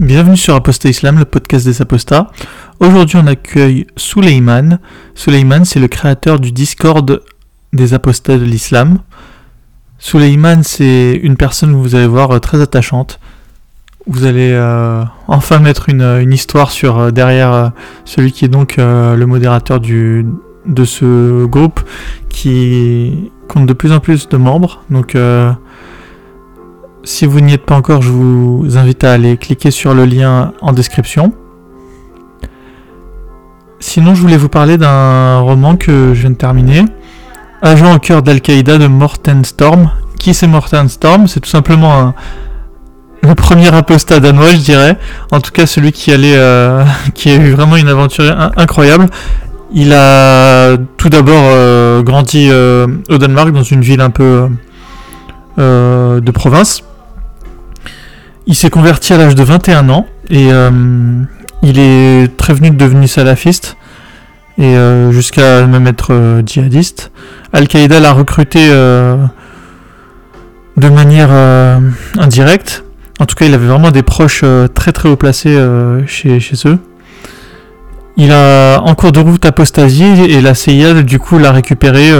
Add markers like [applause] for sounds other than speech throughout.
Bienvenue sur Apostat Islam, le podcast des apostats. Aujourd'hui, on accueille Suleiman. Suleiman, c'est le créateur du Discord des apostats de l'islam. Suleiman, c'est une personne, vous allez voir, très attachante. Vous allez euh, enfin mettre une, histoire sur euh, derrière euh, celui qui est donc le modérateur de ce groupe qui compte de plus en plus de membres. Donc si vous n'y êtes pas encore, je vous invite à aller cliquer sur le lien en description. Sinon, je voulais vous parler d'un roman que je viens de terminer. Agent au cœur d'Al-Qaïda de Morten Storm. Qui c'est Morten Storm? C'est tout simplement le premier apostat danois, je dirais. En tout cas, celui qui allait, euh, [laughs] a eu vraiment une aventure incroyable. Il a tout d'abord euh, grandi euh, au Danemark, dans une ville un peu de province. Il s'est converti à l'âge de 21 ans et euh, il est prévenu de devenir salafiste et euh, jusqu'à même être euh, djihadiste. Al-Qaïda l'a recruté de manière indirecte. En tout cas, il avait vraiment des proches très très haut placés chez, chez eux. Il a en cours de route apostasie et la CIA du coup l'a récupéré.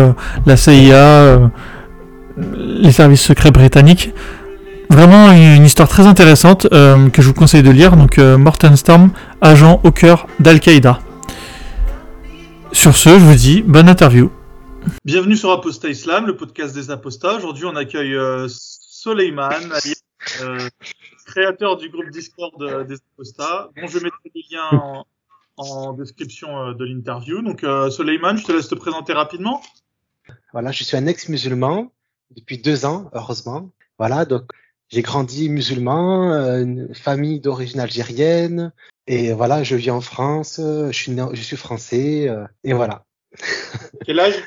la CIA, les services secrets britanniques Vraiment une histoire très intéressante euh, que je vous conseille de lire. Donc euh, Morten Storm, agent au cœur d'Al-Qaïda. Sur ce, je vous dis bonne interview. Bienvenue sur Apostat Islam, le podcast des apostats. Aujourd'hui, on accueille euh, Soleiman, euh, créateur du groupe Discord des apostats. Bon, je mettrai des liens en, en description de l'interview. Donc, Soleiman, je te laisse te présenter rapidement. Voilà, je suis un ex-musulman depuis deux ans, heureusement. Voilà, donc j'ai grandi musulman, euh, une famille d'origine algérienne, et voilà, je vis en France, je suis, je suis français, euh, et voilà. Quel âge?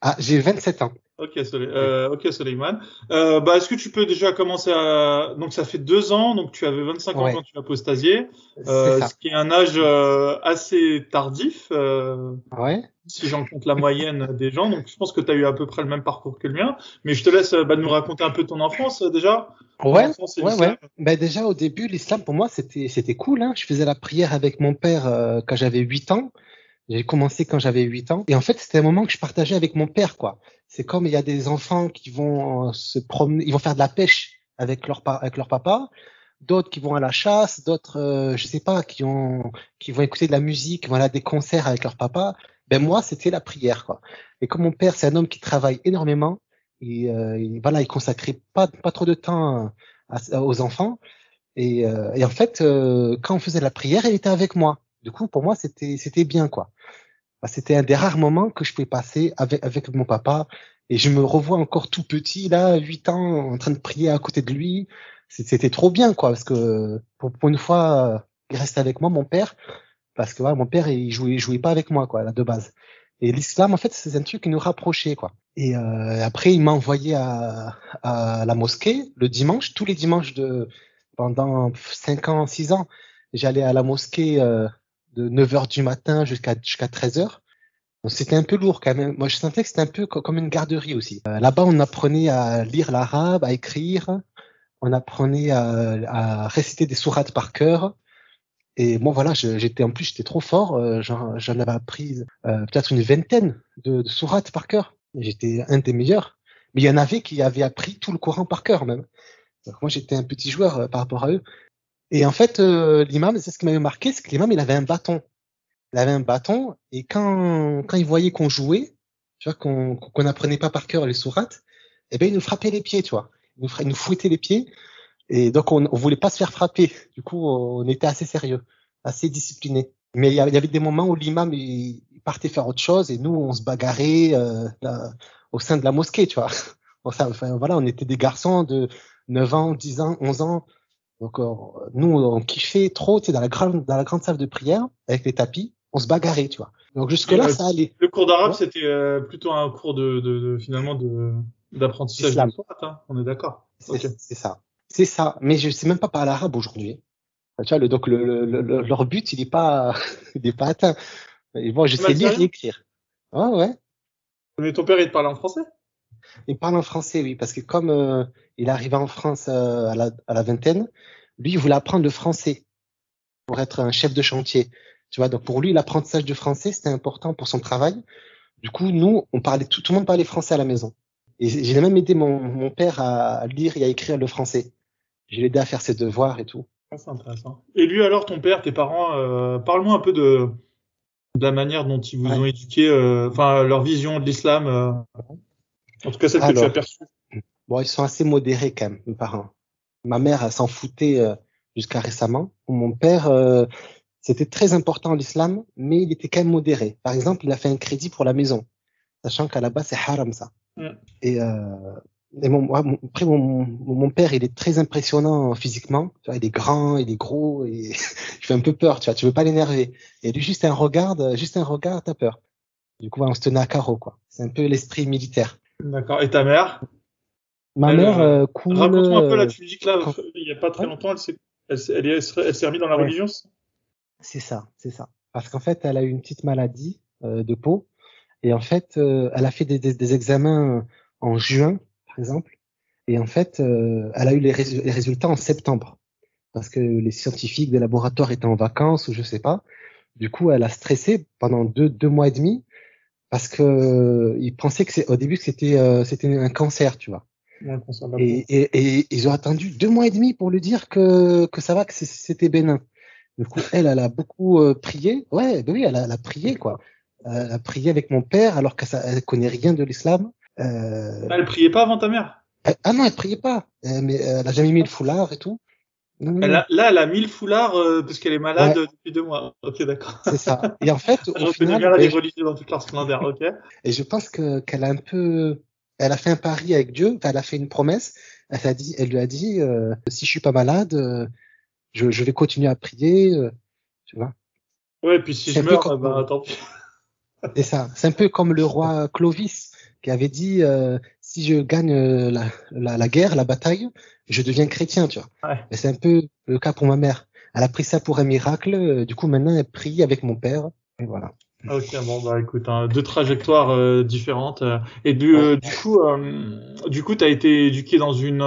Ah, j'ai 27 ans. Ok, euh, ok, Soleiman. Euh, bah, est-ce que tu peux déjà commencer à donc ça fait deux ans, donc tu avais 25 ans quand tu as apostasié, euh, ce qui est un âge euh, assez tardif. Euh, ouais. Si j'en compte la moyenne des gens, donc je pense que tu as eu à peu près le même parcours que le mien. Mais je te laisse bah, nous raconter un peu ton enfance déjà. Ouais, ouais, ouais. Ben déjà au début, l'islam pour moi c'était c'était cool. Hein. Je faisais la prière avec mon père quand j'avais 8 ans. J'ai commencé quand j'avais 8 ans. Et en fait, c'était un moment que je partageais avec mon père, quoi. C'est comme il y a des enfants qui vont euh, se promener, ils vont faire de la pêche avec leur, avec leur papa. D'autres qui vont à la chasse, d'autres, euh, je sais pas, qui ont, qui vont écouter de la musique, qui vont aller à des concerts avec leur papa. Ben moi, c'était la prière, quoi. Et comme mon père, c'est un homme qui travaille énormément, et, euh, voilà, il consacrait pas, pas trop de temps aux enfants. Et, euh, et en fait, quand on faisait la prière, il était avec moi. Du coup, pour moi, c'était c'était bien quoi. C'était un des rares moments que je pouvais passer avec avec mon papa et je me revois encore tout petit là, 8 ans, en train de prier à côté de lui. C'était trop bien quoi parce que pour, une fois, il restait avec moi mon père parce que mon père il jouait il jouait pas avec moi quoi là de base. Et l'islam en fait c'est un truc qui nous rapprochait quoi. Et euh, après il m'a envoyé à, à la mosquée le dimanche, tous les dimanches de pendant 5 ans, 6 ans, j'allais à la mosquée euh, de 9h du matin jusqu'à jusqu'à 13h. C'était un peu lourd quand même. Moi, je sentais que c'était un peu comme une garderie aussi. Euh, là-bas, on apprenait à lire l'arabe, à écrire. On apprenait à, à réciter des sourates par cœur. Et moi, voilà, j'étais en plus, j'étais trop fort. Euh, J'en avais appris euh, peut-être une vingtaine de, de sourates par cœur. J'étais un des meilleurs. Mais il y en avait qui avaient appris tout le Coran par cœur même. Donc moi, j'étais un petit joueur par rapport à eux. Et en fait, euh, l'imam, c'est ce qui m'avait marqué, c'est que l'imam, il avait un bâton. Il avait un bâton, et quand, quand il voyait qu'on jouait, tu vois, qu'on qu'on apprenait pas par cœur les sourates, eh ben, il nous frappait les pieds, tu vois. Il nous, il nous fouettait les pieds, et donc on, on voulait pas se faire frapper. Du coup, on était assez sérieux, assez discipliné. Mais il y avait des moments où l'imam, il, partait faire autre chose, et nous, on se bagarrait euh, au sein de la mosquée, tu vois. [laughs] Enfin, voilà, on était des garçons de 9 ans, 10 ans, 11 ans, donc euh, nous, on kiffait trop, tu sais, dans la grande, dans la grande salle de prière avec les tapis, on se bagarrait, tu vois. Donc jusque là, ça allait. Le cours d'arabe, c'était euh, plutôt un cours de, de, de finalement de d'apprentissage de hein on est d'accord. C'est ça, c'est ça. Mais je sais même pas parler arabe aujourd'hui. Tu vois, le, donc le, le, leur but, il est pas, [laughs] il est pas atteint. Et bon, je sais lire et écrire. Ouais, ouais. Mais ton père, il te parle en français? Il parle en français, oui, parce que comme euh, il est arrivé en France euh, à, la, à la vingtaine, Lui, il voulait apprendre le français pour être un chef de chantier. Tu vois, donc pour lui, l'apprentissage du français, c'était important pour son travail. Du coup, nous, on parlait, tout, tout le monde parlait français à la maison. Et j'ai même aidé mon, mon père à lire et à écrire le français. J'ai aidé à faire ses devoirs et tout. Ah, c'est intéressant. Et lui alors, ton père, tes parents, euh, parle-moi un peu de, de la manière dont ils vous Ouais. ont éduqué, euh, enfin leur vision de l'islam, euh, en tout cas celle que tu as Alors. perçue. Bon, ils sont assez modérés quand même, mes parents. Ma mère, elle s'en foutait euh, jusqu'à récemment. Mon père, euh, c'était très important l'islam, mais il était quand même modéré. Par exemple, il a fait un crédit pour la maison, sachant qu'à la base, c'est haram ça. Mm. Et, euh, et mon, après, mon, mon, père, il est très impressionnant physiquement. Tu vois, il est grand, il est gros, et [laughs] il fait un peu peur, tu vois. Tu veux pas l'énerver. Et lui, juste un regard, euh, juste un regard, t'as peur. Du coup, on se tenait à carreau, quoi. C'est un peu l'esprit militaire. D'accord. Et ta mère? Ma Elle, mère, euh, euh, cool. Raconte-moi un peu là, euh, tu dis que là, quand- il y a pas très Ouais. longtemps, elle s'est, elle, elle, elle s'est remise dans la Ouais. religion. c'est- ça, c'est ça. Parce qu'en fait, elle a eu une petite maladie euh, de peau. Et en fait, euh, elle a fait des, des, des examens en juin, par exemple. Et en fait, euh, elle a eu les, les résultats en septembre. Parce que les scientifiques des laboratoires étaient en vacances ou je sais pas. Du coup, elle a stressé pendant deux, deux mois et demi parce que euh, ils pensaient que c'est au début que c'était euh, c'était un cancer, tu vois. Ouais, Et, et, et ils ont attendu deux mois et demi pour lui dire que, que ça va, que c'était bénin. Du coup, elle, elle a beaucoup euh, prié. Ouais, ben oui, elle a, elle a prié, quoi. Euh, Elle a prié avec mon père alors qu'elle elle connaît rien de l'islam. Euh, pas. Elle priait pas avant ta mère? elle- ah non, elle priait pas. Euh, mais elle a jamais mis le foulard et tout. Non, Elle a- là, elle a mis le foulard euh, parce qu'elle est malade Ouais. euh, depuis deux mois. Ok, d'accord. c'est ça. Et en fait, [laughs] au final, et, vie religieuse dans toute leur splendeur. Ok. et je pense que qu'elle a un peu, elle a fait un pari avec Dieu. Enfin, elle a fait une promesse. Elle a dit, elle lui a dit, euh, si je suis pas malade, euh, je, je vais continuer à prier. euh, tu vois. Ouais, puis si je meurs, comme- bah, tant pis. C'est ça. C'est un peu comme le roi Clovis qui avait dit euh, si je gagne euh, la, la, la guerre, la bataille, je deviens chrétien, tu vois. Ouais. C'est un peu le cas pour ma mère. Elle a pris ça pour un miracle. euh, Du coup, maintenant, elle prie avec mon père. Et voilà. Ok, bon bah écoute, hein, deux trajectoires euh, différentes. et du, euh, du coup, du coup, t'as été éduqué dans une,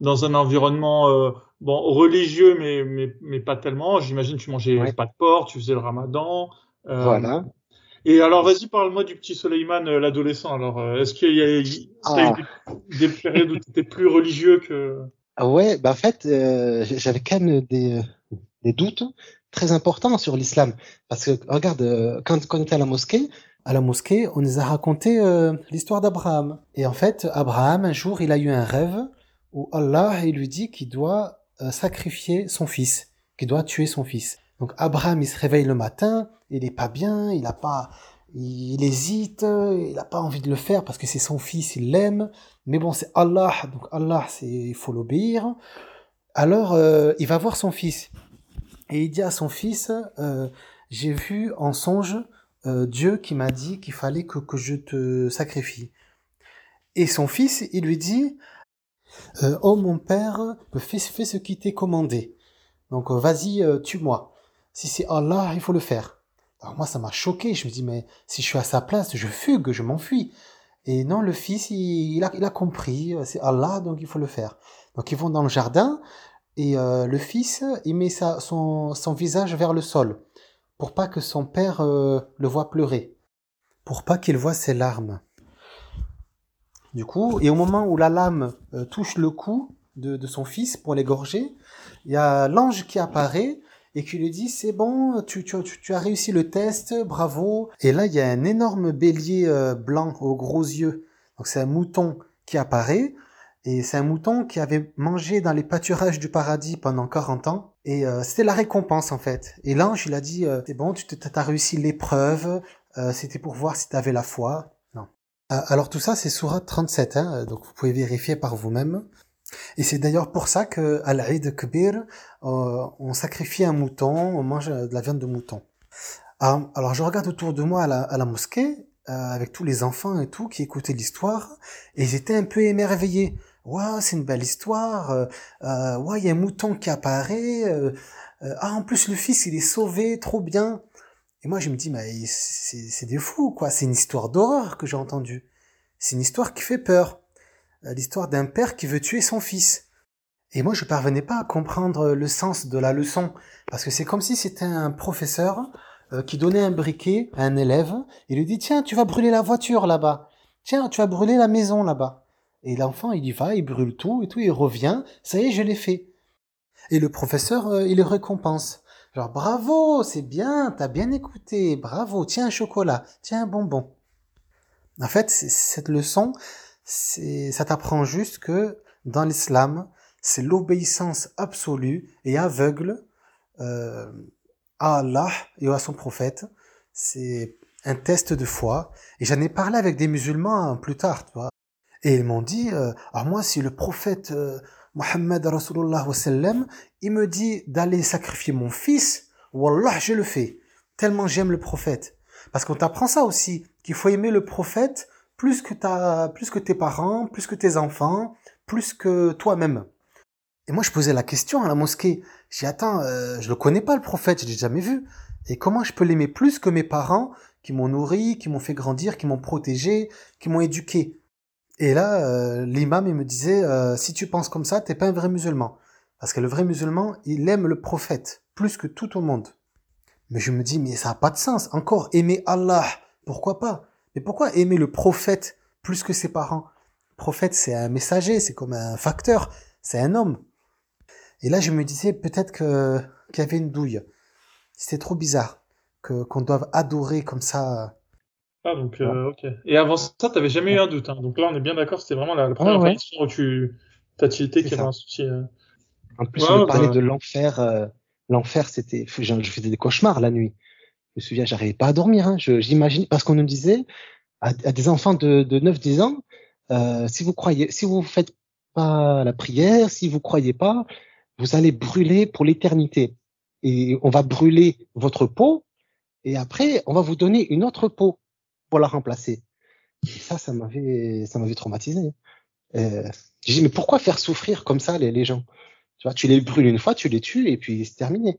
dans un environnement bon religieux, mais mais mais pas tellement. J'imagine tu mangeais Ouais. pas de porc, tu faisais le Ramadan. Voilà. Et alors, vas-y, parle-moi du petit Soleiman, euh, l'adolescent. Alors, euh, est-ce qu'il y a, Ah. eu des, des périodes où tu étais plus religieux que Ah ouais, bah en fait, euh, j'avais quand même des, des doutes très importants sur l'islam. Parce que, regarde, quand, quand on était à la mosquée, à la mosquée, on nous a raconté euh, l'histoire d'Abraham. Et en fait, Abraham, un jour, il a eu un rêve où Allah, il lui dit qu'il doit sacrifier son fils, qu'il doit tuer son fils. Donc Abraham, il se réveille le matin, il est pas bien, il a pas, il hésite, il a pas envie de le faire parce que c'est son fils, il l'aime. Mais bon, c'est Allah, donc Allah, c'est, il faut l'obéir. Alors, euh, il va voir son fils. Et il dit à son fils, euh, j'ai vu en songe euh, Dieu qui m'a dit qu'il fallait que, que je te sacrifie. Et son fils, il lui dit, oh mon père, fais, fais ce qui t'est commandé. Donc vas-y, tue-moi. Si c'est Allah, il faut le faire. Alors moi, ça m'a choqué. Je me dis, mais si je suis à sa place, je fugue, je m'enfuis. Et non, le fils, il, a, il a compris, c'est Allah, donc il faut le faire. Donc ils vont dans le jardin, et euh, le fils, il met sa, son, son visage vers le sol, pour pas que son père euh, le voit pleurer, pour pas qu'il voit ses larmes. Du coup, et au moment où la lame euh, touche le cou de, de son fils pour l'égorger, il y a l'ange qui apparaît et qui lui dit c'est bon, tu, tu, as réussi le test, bravo. Et là, il y a un énorme bélier euh, blanc aux gros yeux. Donc c'est un mouton qui apparaît. Et c'est un mouton qui avait mangé dans les pâturages du paradis pendant 40 ans. Et euh, c'était la récompense en fait. Et l'ange, il a dit, euh, c'est bon, tu as réussi l'épreuve, c'était pour voir si tu avais la foi. Non. Alors tout ça, c'est Surah 37, hein, donc vous pouvez vérifier par vous-même. Et c'est d'ailleurs pour ça que l'Aïd Kbir, euh, on sacrifie un mouton, on mange de la viande de mouton. Alors, alors je regarde autour de moi à la, mosquée, euh, avec tous les enfants et tout qui écoutaient l'histoire, et ils étaient un peu émerveillés. Waouh, c'est une belle histoire. Euh, euh, il y a un mouton qui apparaît. Euh, euh, ah, en plus le fils il est sauvé, trop bien. Et moi je me dis, mais c'est des fous quoi. C'est une histoire d'horreur que j'ai entendue. C'est une histoire qui fait peur. L'histoire d'un père qui veut tuer son fils. Et moi, je parvenais pas à comprendre le sens de la leçon, parce que c'est comme si c'était un professeur euh, qui donnait un briquet à un élève et lui dit tiens, tu vas brûler la voiture là-bas, tiens, tu vas brûler la maison là-bas. Et l'enfant, il y va, il brûle tout et tout, il revient, ça y est, je l'ai fait. Et le professeur, euh, il le récompense. Genre bravo, c'est bien, t'as bien écouté, bravo, tiens un chocolat, tiens un bonbon. En fait, cette leçon, ça t'apprend juste que dans l'islam, c'est l'obéissance absolue et aveugle euh, à Allah et à son prophète. C'est un test de foi. Et j'en ai parlé avec des musulmans plus tard, tu vois. Et ils m'ont dit, euh, moi, si le prophète euh, Mohammed Rasulullah il me dit d'aller sacrifier mon fils, Wallah, je le fais. Tellement j'aime le prophète. Parce qu'on t'apprend ça aussi, qu'il faut aimer le prophète plus que ta, plus que tes parents, plus que tes enfants, plus que toi-même. Et moi, je posais la question à la mosquée. J'ai attends, euh, je le connais pas le prophète, je l'ai jamais vu. Et comment je peux l'aimer plus que mes parents qui m'ont nourri, qui m'ont fait grandir, qui m'ont protégé, qui m'ont éduqué? Et là, euh, l'imam il me disait euh, si tu penses comme ça, t'es pas un vrai musulman, parce que le vrai musulman, il aime le prophète plus que tout au monde. Mais je me dis mais ça a pas de sens. Encore aimer Allah, pourquoi pas? Mais pourquoi aimer le prophète plus que ses parents? Le prophète, c'est un messager, c'est comme un facteur, c'est un homme. Et là, je me disais peut-être que qu'il y avait une douille. C'était trop bizarre que qu'on doive adorer comme ça. Ah donc euh, ok. Et avant ça, t'avais jamais eu un doute. Hein. Donc là, on est bien d'accord. C'était vraiment la, première fois où tu t'as tilté qu'il y avait un souci. Euh. En plus, on parlait bah. de l'enfer. Euh, l'enfer, c'était. Je, faisais des cauchemars la nuit. Je me souviens, j'arrivais pas à dormir. Hein. J'imagine parce qu'on nous disait à, des enfants de, de 9-10 ans, si vous croyez, si vous faites pas la prière, si vous croyez pas, vous allez brûler pour l'éternité. Et on va brûler votre peau, et après, on va vous donner une autre peau pour la remplacer. Et ça, ça m'avait, ça m'avait traumatisé. Euh, j'ai dit, mais pourquoi faire souffrir comme ça les, gens? Tu vois, tu les brûles une fois, tu les tues, et puis c'est terminé.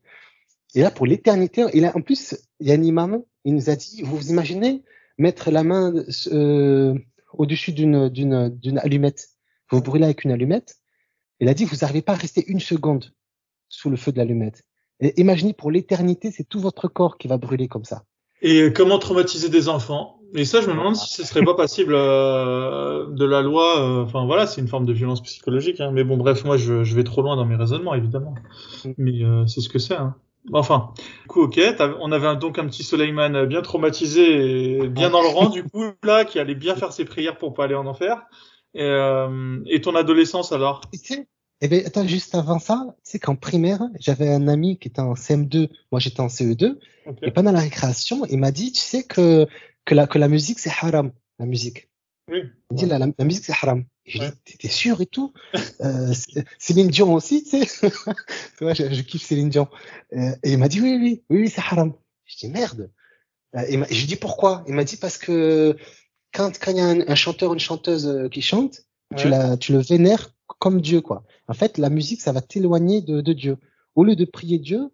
Et là, pour l'éternité, il a, en plus, il y a un imam, il nous a dit, vous vous imaginez mettre la main euh, au-dessus d'une, d'une, d'une allumette. Vous brûlez avec une allumette, il a dit, vous n'arrivez pas à rester une seconde sous le feu de l'allumette. Et imaginez pour l'éternité, c'est tout votre corps qui va brûler comme ça. Et comment traumatiser des enfants? Et ça, je me demande si ce serait pas passible euh, de la loi. Euh, enfin voilà, c'est une forme de violence psychologique. Hein. Mais bon, bref, moi, je, vais trop loin dans mes raisonnements, évidemment. Mm. Mais euh, c'est ce que c'est. Hein. Enfin, du coup, ok, on avait donc un petit Soleiman bien traumatisé, et bien dans le rang, du coup, là, qui allait bien faire ses prières pour pas aller en enfer. Et, euh, et ton adolescence alors? Eh bien, attends, juste avant ça, tu sais qu'en primaire, j'avais un ami qui était en CM2, moi j'étais en CE2, et pendant la récréation, il m'a dit, tu sais que, que, la, que la musique c'est haram, la musique. Oui. Il dit, la, la, musique c'est haram. J'ai dit, t'es sûr et tout? Euh, Céline Dion aussi, tu sais [laughs] tu vois, je, je, kiffe Céline Dion. Euh, et il m'a dit, oui, oui, oui, oui c'est haram. Je dis, merde. Euh, et, et je dis, pourquoi? Il m'a dit, parce que quand quand il y a un, chanteur une chanteuse euh, qui chante, tu la tu le vénères comme Dieu quoi. En fait, la musique ça va t'éloigner de, de Dieu. Au lieu de prier Dieu,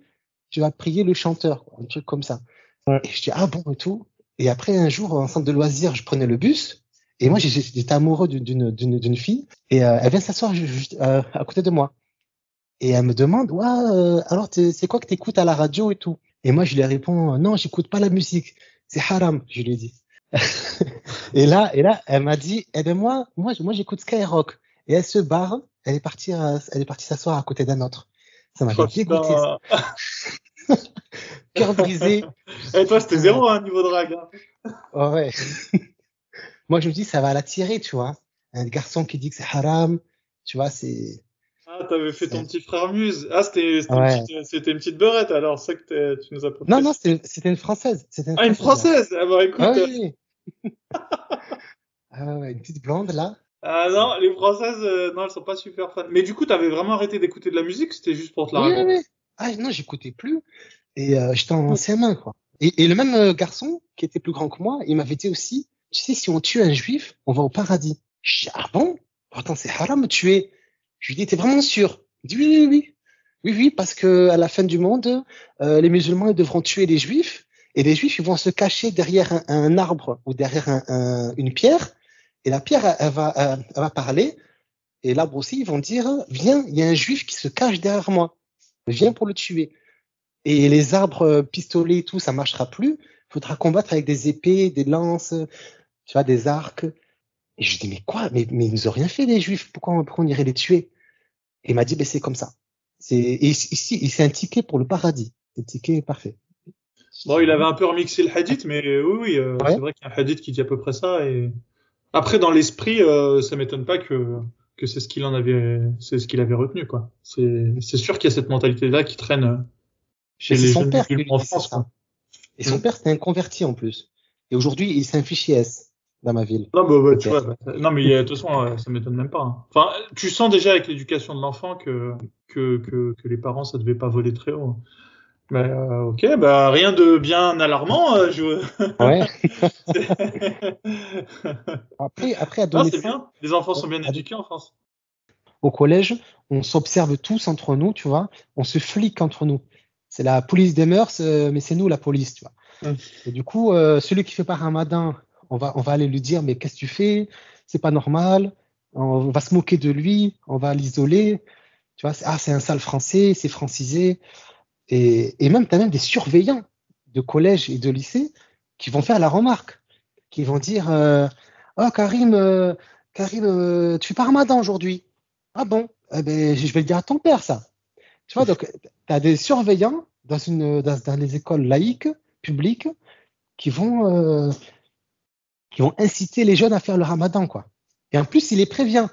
tu vas prier le chanteur, un truc comme ça. Et je dis ah bon et tout. Et après un jour en centre de loisirs, je prenais le bus et moi j'étais amoureux d'une fille et euh, elle vient s'asseoir juste euh, à côté de moi. Et elle me demande, ouais, alors c'est quoi que t'écoutes à la radio et tout? Et moi je lui réponds, non, j'écoute pas la musique, c'est haram, je lui dis. Et là, et là, elle m'a dit, eh ben moi, moi, moi, j'écoute Skyrock. Et elle se barre, elle est partie, euh, elle est partie s'asseoir à côté d'un autre. Ça m'a dégoûté. Cœur brisé. [laughs] Et toi, c'était zéro, hein, niveau drague. Hein. Oh, ouais. [laughs] moi, je me dis, ça va l'attirer, tu vois. Un garçon qui dit que c'est haram, tu vois, c'est. Ah, t'avais fait ton petit frère Muse. Ah, c'était une, une, petite beurette, alors, c'est que tu nous as Non, non, c'était une française. Une ah, une française Ah, bah écoute. Ah, oui. [laughs] ah ouais, une petite blonde là. Ah non, les françaises, euh, non, elles sont pas super fans. Mais du coup, t'avais vraiment arrêté d'écouter de la musique C'était juste pour te la oui, oui. Ah non, j'écoutais plus. Et euh, j'étais en ancien main, quoi. Et, et le même euh, garçon, qui était plus grand que moi, il m'avait dit aussi, tu sais, si on tue un juif, on va au paradis. Je dis, ah bon? Pourtant, c'est haram de tuer. Je lui dis, t'es vraiment sûr? Il dit, oui, oui, oui. Oui, oui, parce que à la fin du monde, les musulmans ils devront tuer les juifs et les juifs, ils vont se cacher derrière un, un arbre ou derrière un, une pierre. Et la pierre, elle, va, elle, va parler. Et là aussi, ils vont dire, viens, il y a un juif qui se cache derrière moi. Viens pour le tuer. Et les arbres, euh, pistolets et tout, ça marchera plus. Il faudra combattre avec des épées, des lances, tu vois, des arcs. Et je dis, mais quoi? Mais, mais ils nous ont rien fait, les juifs. Pourquoi, on irait les tuer? Et il m'a dit, ben, c'est comme ça. C'est, ici, il s'est un ticket pour le paradis. Le ticket est parfait. Bon, il avait un peu remixé le hadith, mais oui, oui, euh, c'est vrai qu'il y a un hadith qui dit à peu près ça. Et après, dans l'esprit, euh, ça m'étonne pas que que c'est ce qu'il en avait, c'est ce qu'il avait retenu, quoi. C'est c'est sûr qu'il y a cette mentalité-là qui traîne euh, chez les jeunes père en France. Quoi. Et son mm. père, c'était un converti en plus. Et aujourd'hui, il s'est un fichier S dans ma ville. Non, bah, bah tu vois, bah, non mais de toute façon, ça m'étonne même pas. Hein. Enfin, tu sens déjà avec l'éducation de l'enfant que, que que que les parents, ça devait pas voler très haut. Bah, ok, bah rien de bien alarmant. Euh, je... Ouais. [laughs] après, après c'est bien. Les enfants sont bien éduqués en France. Au collège, on s'observe tous entre nous, tu vois. On se flique entre nous. C'est la police des mœurs, euh, mais c'est nous la police, tu vois. Et du coup, euh, celui qui fait pas ramadan, on va, on va aller lui dire, mais qu'est-ce que tu fais? C'est pas normal. On va se moquer de lui, on va l'isoler. Tu vois, ah, c'est un sale français, c'est francisé. Et, même, tu as même des surveillants de collège et de lycée qui vont faire la remarque, qui vont dire euh, Oh, Karim, euh, Karim euh, tu fais pas ramadan aujourd'hui. Ah bon? Eh ben, Je vais le dire à ton père, ça. Tu vois, donc, tu as des surveillants dans, une, dans, les écoles laïques, publiques, qui vont, qui vont inciter les jeunes à faire le ramadan, quoi. Et en plus, il les prévient.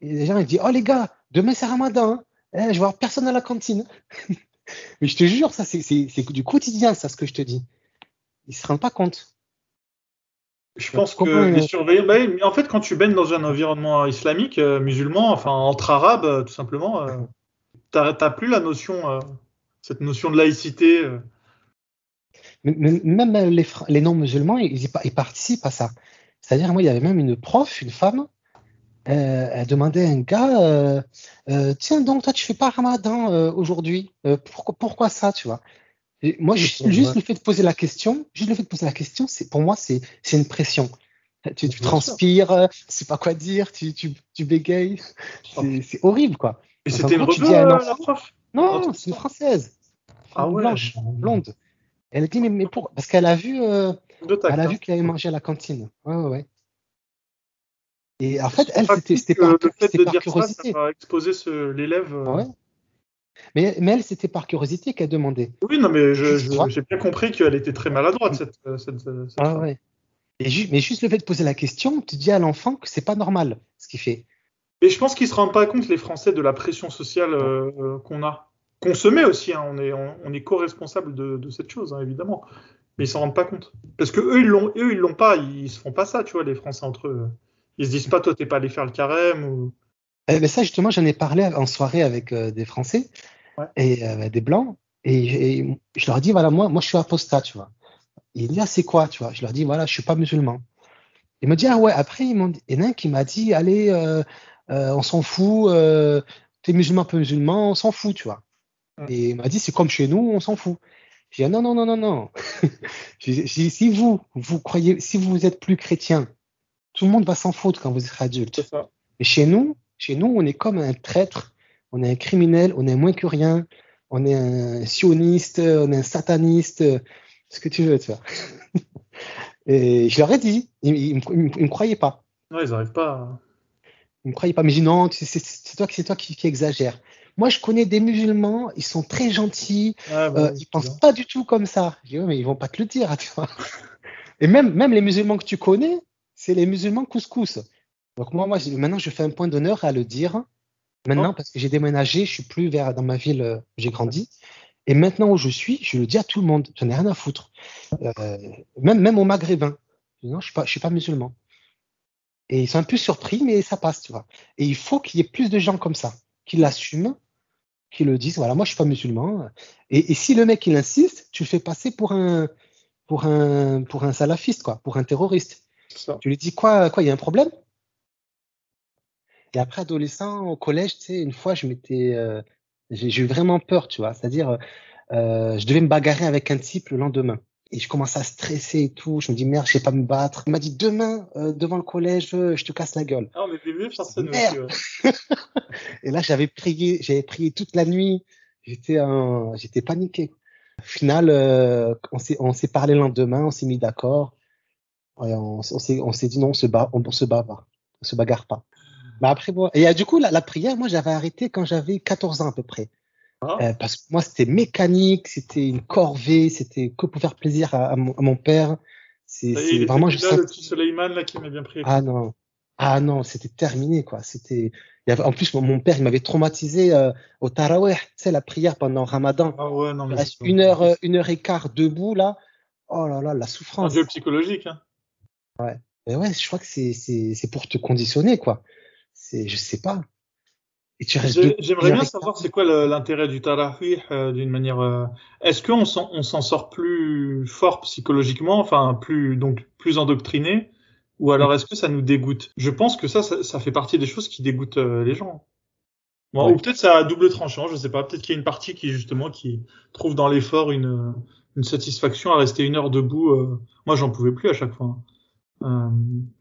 Et les gens, ils disent Oh, les gars, demain c'est ramadan. Hein. Eh, je vais voir personne à la cantine. [laughs] Mais je te jure, ça, c'est du quotidien, ça, ce que je te dis. Ils se rendent pas compte. Je pense que les surveillants. Bah, mais en fait, quand tu baignes dans un environnement islamique, euh, musulman, enfin entre arabes, euh, tout simplement, euh, tu n'as plus la notion, cette notion de laïcité. même les, les non-musulmans, ils, ils, participent à ça. C'est-à-dire, moi, il y avait même une prof, une femme, euh, elle demandait à un gars, euh, euh, tiens donc toi tu fais pas Ramadan aujourd'hui, pourquoi, pourquoi ça, tu vois? Moi juste, le fait de poser la question, juste le fait de poser la question, c'est pour moi c'est une pression. Tu, tu transpires, tu sais pas quoi dire, tu, tu, tu bégayes, c'est horrible quoi. Et c'était une la prof? Non, c'est une française, ah ouais. blanche, blonde. Elle dit mais, mais pour parce qu'elle a vu, elle a vu hein. qu'il avait mangé à la cantine. Ouais ouais ouais. Et en fait, elle, c'était par, le fait de dire curiosité. Ça, ça exposer l'élève. Euh. Ouais. Mais, mais, elle, c'était par curiosité qu'elle demandait. Oui, non, mais j'ai bien compris qu'elle était très maladroite, cette, cette, cette ah, ouais. Et mais juste le fait de poser la question, tu dis à l'enfant que c'est pas normal ce qu'il fait. Et je pense qu'ils se rendent pas compte, les Français, de la pression sociale euh, euh, qu'on a. Qu'on se met aussi, hein. on est, on, est co-responsable de, de, cette chose, hein, évidemment. Mais ils s'en rendent pas compte. Parce que eux, ils l'ont, eux, ils l'ont pas, ils se font pas ça, tu vois, les Français entre eux. Ils se disent pas, toi, t'es pas allé faire le carême ou. Eh ben ça, justement, j'en ai parlé en soirée avec euh, des Français et euh, des Blancs. Et, je leur dis, voilà, moi, moi, je suis apostat, tu vois. Et ils disent, ah, c'est quoi, tu vois? Je leur dis, voilà, je suis pas musulman. Ils me disent, ah ouais, après, il y en a un qui m'a dit, allez, euh, on s'en fout, t'es musulman, pas musulman, on s'en fout, tu vois. Et il m'a dit, c'est comme chez nous, on s'en fout. J'ai dit, non, non, non, non, non. [laughs] si vous, vous croyez, si vous êtes plus chrétien tout le monde va s'en foutre quand vous êtes adulte. Et chez nous, chez nous, on est comme un traître, on est un criminel, on est moins que rien, on est un sioniste, on est un sataniste, ce que tu veux, tu vois. [laughs] Et je leur ai dit, ils, ne me, croyaient pas. Ouais, ils n'arrivent pas. Ils me croyaient pas, mais je dis non, c'est toi, qui, qui exagère. Moi, je connais des musulmans, ils sont très gentils, bah euh, ils pensent pas du tout comme ça. Je dis, ouais, mais ils vont pas te le dire, tu vois. Et même, même les musulmans que tu connais, c'est les musulmans couscous. Donc moi, moi, maintenant, je fais un point d'honneur à le dire. Maintenant, parce que j'ai déménagé, je suis plus vers dans ma ville, euh, j'ai grandi. Et maintenant où je suis, je le dis à tout le monde. J'en ai rien à foutre. Euh, même, même aux maghrébins. Non, je suis pas, je suis pas musulman. Et ils sont un peu surpris, mais ça passe, tu vois. Et il faut qu'il y ait plus de gens comme ça, qui l'assument, qui le disent. Voilà, moi, je suis pas musulman. Et, et si le mec il insiste, tu le fais passer pour un, pour un, pour un salafiste, quoi, pour un terroriste. Tu lui dis quoi, quoi, il y a un problème? Et après, adolescent, au collège, tu sais, une fois, je m'étais, euh, j'ai eu vraiment peur, tu vois. C'est-à-dire, euh, je devais me bagarrer avec un type le lendemain. Et je commence à stresser et tout. Je me dis, merde, je sais pas me battre. Il m'a dit, demain, euh, devant le collège, je te casse la gueule. Ah, mais mieux faire ça Merde. [laughs] et là, j'avais prié, j'avais prié toute la nuit. J'étais, un, j'étais paniqué. Au final, euh, on s'est, on s'est parlé le lendemain, on s'est mis d'accord. Et on, on s'est, on s'est dit non, on se bat, on, se bat pas, on se bagarre pas. Mais après, bon, et du coup, la, la prière, moi, j'avais arrêté quand j'avais 14 ans à peu près. Ah. Euh, parce que moi, c'était mécanique, c'était une corvée, c'était que pour faire plaisir à, à, mon, à mon, père. C'est vraiment juste. Le petit Suleiman, là, qui m'a bien pris. Ah non. Ah non, c'était terminé, quoi. C'était. Il y avait... En plus, mon, mon père, il m'avait traumatisé euh, au Taraweh, tu sais, la prière pendant Ramadan. Ah ouais, non, mais. Une heure, euh, une heure et quart debout, là. Oh là là, la souffrance. Un jeu psychologique, hein. Ouais. Mais ouais, je crois que c'est, c'est, c'est pour te conditionner, quoi. C'est, je sais pas. J'aimerais bien savoir c'est quoi l'intérêt du tarawih euh, d'une manière. Euh... Est-ce qu'on s'en on s'en sort plus fort psychologiquement, enfin plus donc plus endoctriné, ou alors est-ce que ça nous dégoûte? Je pense que ça, ça, ça, fait partie des choses qui dégoûtent euh, les gens. Bon, ouais. Ou peut-être ça a double tranchant, je sais pas. Peut-être qu'il y a une partie qui justement qui trouve dans l'effort une, une satisfaction à rester une heure debout. Euh. Moi, j'en pouvais plus à chaque fois. Euh,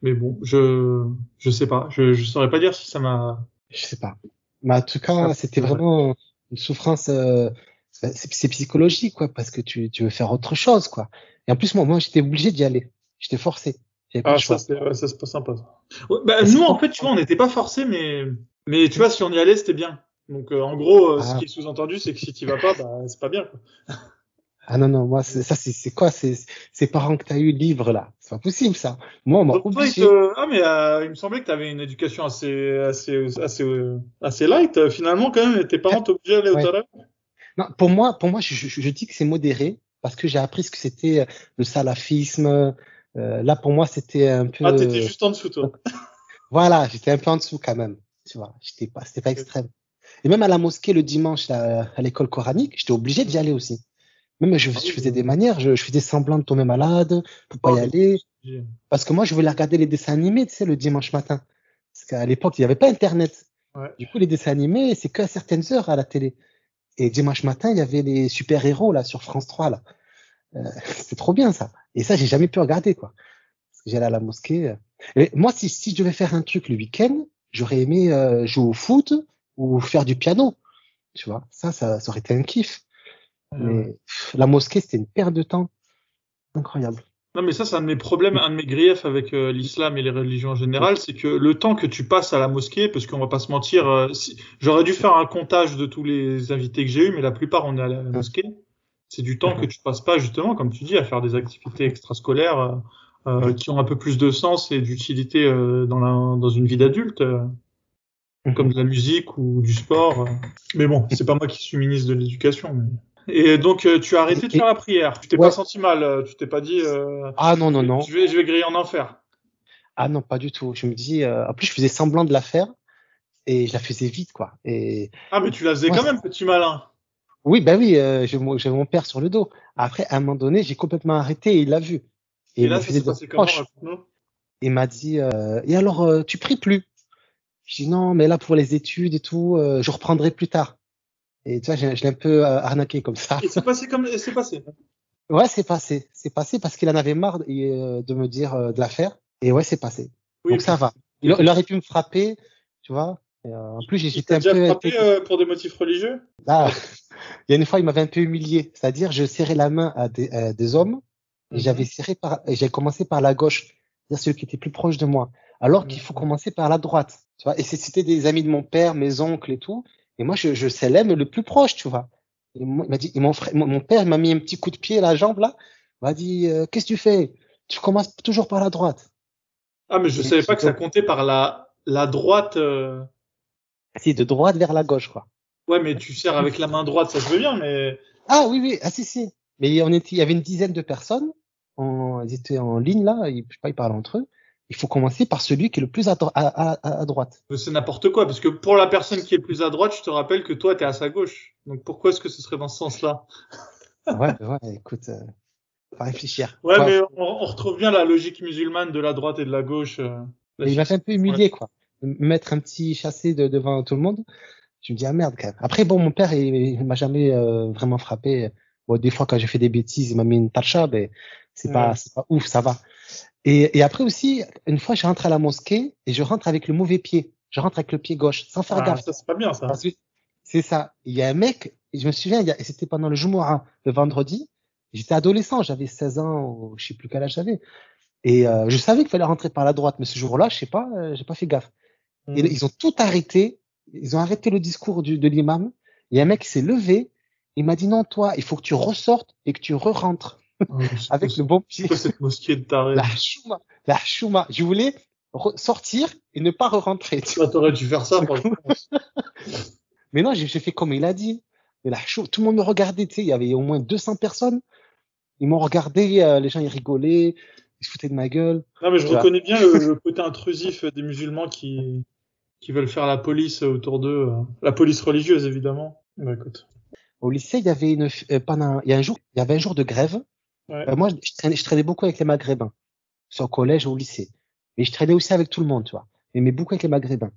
mais bon, je je sais pas. Je je saurais pas dire si ça m'a. Je sais pas. Mais en tout cas, c'était vraiment une souffrance. Euh, c'est psychologique, quoi, parce que tu, tu veux faire autre chose, quoi. Et en plus, moi, moi, j'étais obligé d'y aller. J'étais forcé. Ah, ça, c'est ouais, ça, pas sympa. Ouais, bah, nous, en fait, tu vois, on n'était pas forcé, mais, mais tu vois, si on y allait, c'était bien. Donc, euh, en gros, euh, ah. ce qui est sous-entendu, c'est que si tu vas pas, bah, c'est pas bien, quoi. Ah non, non, moi, ça, c'est quoi ces parents que tu as eu livre là? C'est pas possible, ça. Moi, on m'a obligé. Ah, mais euh, il me semblait que tu avais une éducation assez, assez, assez, assez light. Finalement, quand même, tes parents t'obligeaient à aller ouais. au tarak Non, pour moi, pour moi je, je, je dis que c'est modéré parce que j'ai appris ce que c'était le salafisme. Euh, là, pour moi, c'était un peu. Ah, t'étais juste en dessous, toi. [laughs] voilà, j'étais un peu en dessous quand même. Tu vois, j'étais pas, c'était pas extrême. Et même à la mosquée le dimanche, là, à l'école coranique, j'étais obligé d'y aller aussi. Même je, je, faisais des manières, je, je, faisais semblant de tomber malade pour pas y aller. Parce que moi, je voulais regarder les dessins animés, tu sais, le dimanche matin. Parce qu'à l'époque, il n'y avait pas Internet. Ouais. Du coup, les dessins animés, c'est qu'à certaines heures à la télé. Et dimanche matin, il y avait les super-héros, là, sur France 3, là. Euh, [laughs] c'est trop bien, ça. Et ça, j'ai jamais pu regarder, quoi. Parce que j'allais à la mosquée. Et moi, si, si je devais faire un truc le week-end, j'aurais aimé euh, jouer au foot ou faire du piano. Tu vois, ça, ça, ça aurait été un kiff. Mais la mosquée, c'était une perte de temps incroyable. Non, mais ça, c'est un de mes problèmes, un de mes griefs avec euh, l'islam et les religions en général, c'est que le temps que tu passes à la mosquée, parce qu'on va pas se mentir, euh, si, j'aurais dû faire un comptage de tous les invités que j'ai eus, mais la plupart on est à la mosquée. C'est du temps que tu passes pas justement, comme tu dis, à faire des activités extrascolaires euh, qui ont un peu plus de sens et d'utilité dans, la, dans une vie d'adulte, comme de la musique ou du sport. Mais bon, c'est pas moi qui suis ministre de l'éducation. Mais... Et donc, euh, tu as arrêté de faire la prière. Tu t'es Ouais. pas senti mal. euh, Tu t'es pas dit. Euh, Ah non, non, non. Je vais, je vais griller en enfer. Ah non, pas du tout. Je me dis, euh, en plus, je faisais semblant de la faire et je la faisais vite, quoi. Et Ah, mais tu la faisais Ouais, quand même, petit malin. oui, bah oui, euh, j'avais mon père sur le dos. Après, à un moment donné, j'ai complètement arrêté et il l'a vu. Et, Et, là, ça s'est passé comment Il m'a dit, euh, et alors, euh, tu pries plus? Je dis non, mais là, pour les études et tout, euh, je reprendrai plus tard. Et tu vois, je, je l'ai un peu euh, arnaqué comme ça. Et c'est passé comme. C'est passé. Ouais, c'est passé. C'est passé parce qu'il en avait marre euh, de me dire euh, de la faire. Et ouais, c'est passé. Oui, Donc ça va. Il, aurait pu me frapper, tu vois. Et, euh, en plus, j'étais t'a un déjà peu. frappé euh, pour des motifs religieux? Ah, il y a une fois, il m'avait un peu humilié. C'est-à-dire, je serrais la main à des, à des hommes et Mhm. j'avais serré par, j'ai commencé par la gauche, c'est-à-dire celui qui était plus proche de moi. Alors qu'il faut Mhm. commencer par la droite, tu vois. Et c'était des amis de mon père, mes oncles et tout. Et moi, je, je célèbre le plus proche, tu vois. Et moi, il m'a dit, et mon frère, mon père, m'a mis un petit coup de pied à la jambe là. Il m'a dit, euh, qu'est-ce que tu fais? Tu commences toujours par la droite. Ah, mais je Et savais pas je- que ça comptait par la, la droite. euh, Si, de droite vers la gauche, quoi. Ouais, mais tu sers avec la main droite, ça se veut bien, mais. Ah oui, oui, ah si, si. Mais on était, il y avait une dizaine de personnes. Ils étaient en ligne là, ils, je sais pas, ils parlent entre eux. Il faut commencer par celui qui est le plus à, à, à, à droite. c'est n'importe quoi, parce que pour la personne qui est le plus à droite, je te rappelle que toi, t'es à sa gauche. Donc pourquoi est-ce que ce serait dans ce sens-là? Ouais, ouais, écoute, euh, faut réfléchir. Ouais, Ouais. mais on, on retrouve bien la logique musulmane de la droite et de la gauche. euh, la il m'a fait un peu Ouais. humilié, quoi. Me Mettre un petit chassé de, devant tout le monde. Je me dis, ah merde, quand même. Après, bon, mon père, il, il m'a jamais euh, vraiment frappé. Bon, des fois, quand j'ai fait des bêtises, il m'a mis une tacha, mais c'est pas, c'est pas ouf, ça va. Et, et après aussi, une fois, je rentre à la mosquée et je rentre avec le mauvais pied. Je rentre avec le pied gauche, sans faire Ah, gaffe. ça, c'est pas bien, ça. C'est ça. Il y a un mec, je me souviens, il y a- c'était pendant le Jumu'ah, le vendredi. J'étais adolescent, j'avais 16 ans, ou je sais plus quel âge j'avais. Et euh, je savais qu'il fallait rentrer par la droite, mais ce jour-là, je sais pas, euh, j'ai pas fait gaffe. Et Mm. ils ont tout arrêté. Ils ont arrêté le discours du, de l'imam. Il y a un mec qui s'est levé. Il m'a dit non, toi, il faut que tu ressortes et que tu re-rentres Oh, avec le bon pied. cette mosquée de taré La chouma, la chouma. Je voulais re- sortir et ne pas re-rentrer. tu Toi, t'aurais dû faire ça. Coup- [laughs] Mais non, j'ai fait comme il a dit. Mais la chou, tout le monde me regardait, tu sais, il y avait au moins 200 personnes. Ils m'ont regardé, euh, les gens ils rigolaient, ils se foutaient de ma gueule. Non, mais je reconnais bien le, le côté intrusif des musulmans qui, qui veulent faire la police autour d'eux. euh, La police religieuse, évidemment. Bah, écoute. Au lycée, il y avait une, euh, pendant, il y a un jour, il y avait un jour de grève. Euh, moi, je traînais, je traînais beaucoup avec les Maghrébins, soit au collège ou au lycée. Mais je traînais aussi avec tout le monde, tu vois. Mais beaucoup avec les Maghrébins.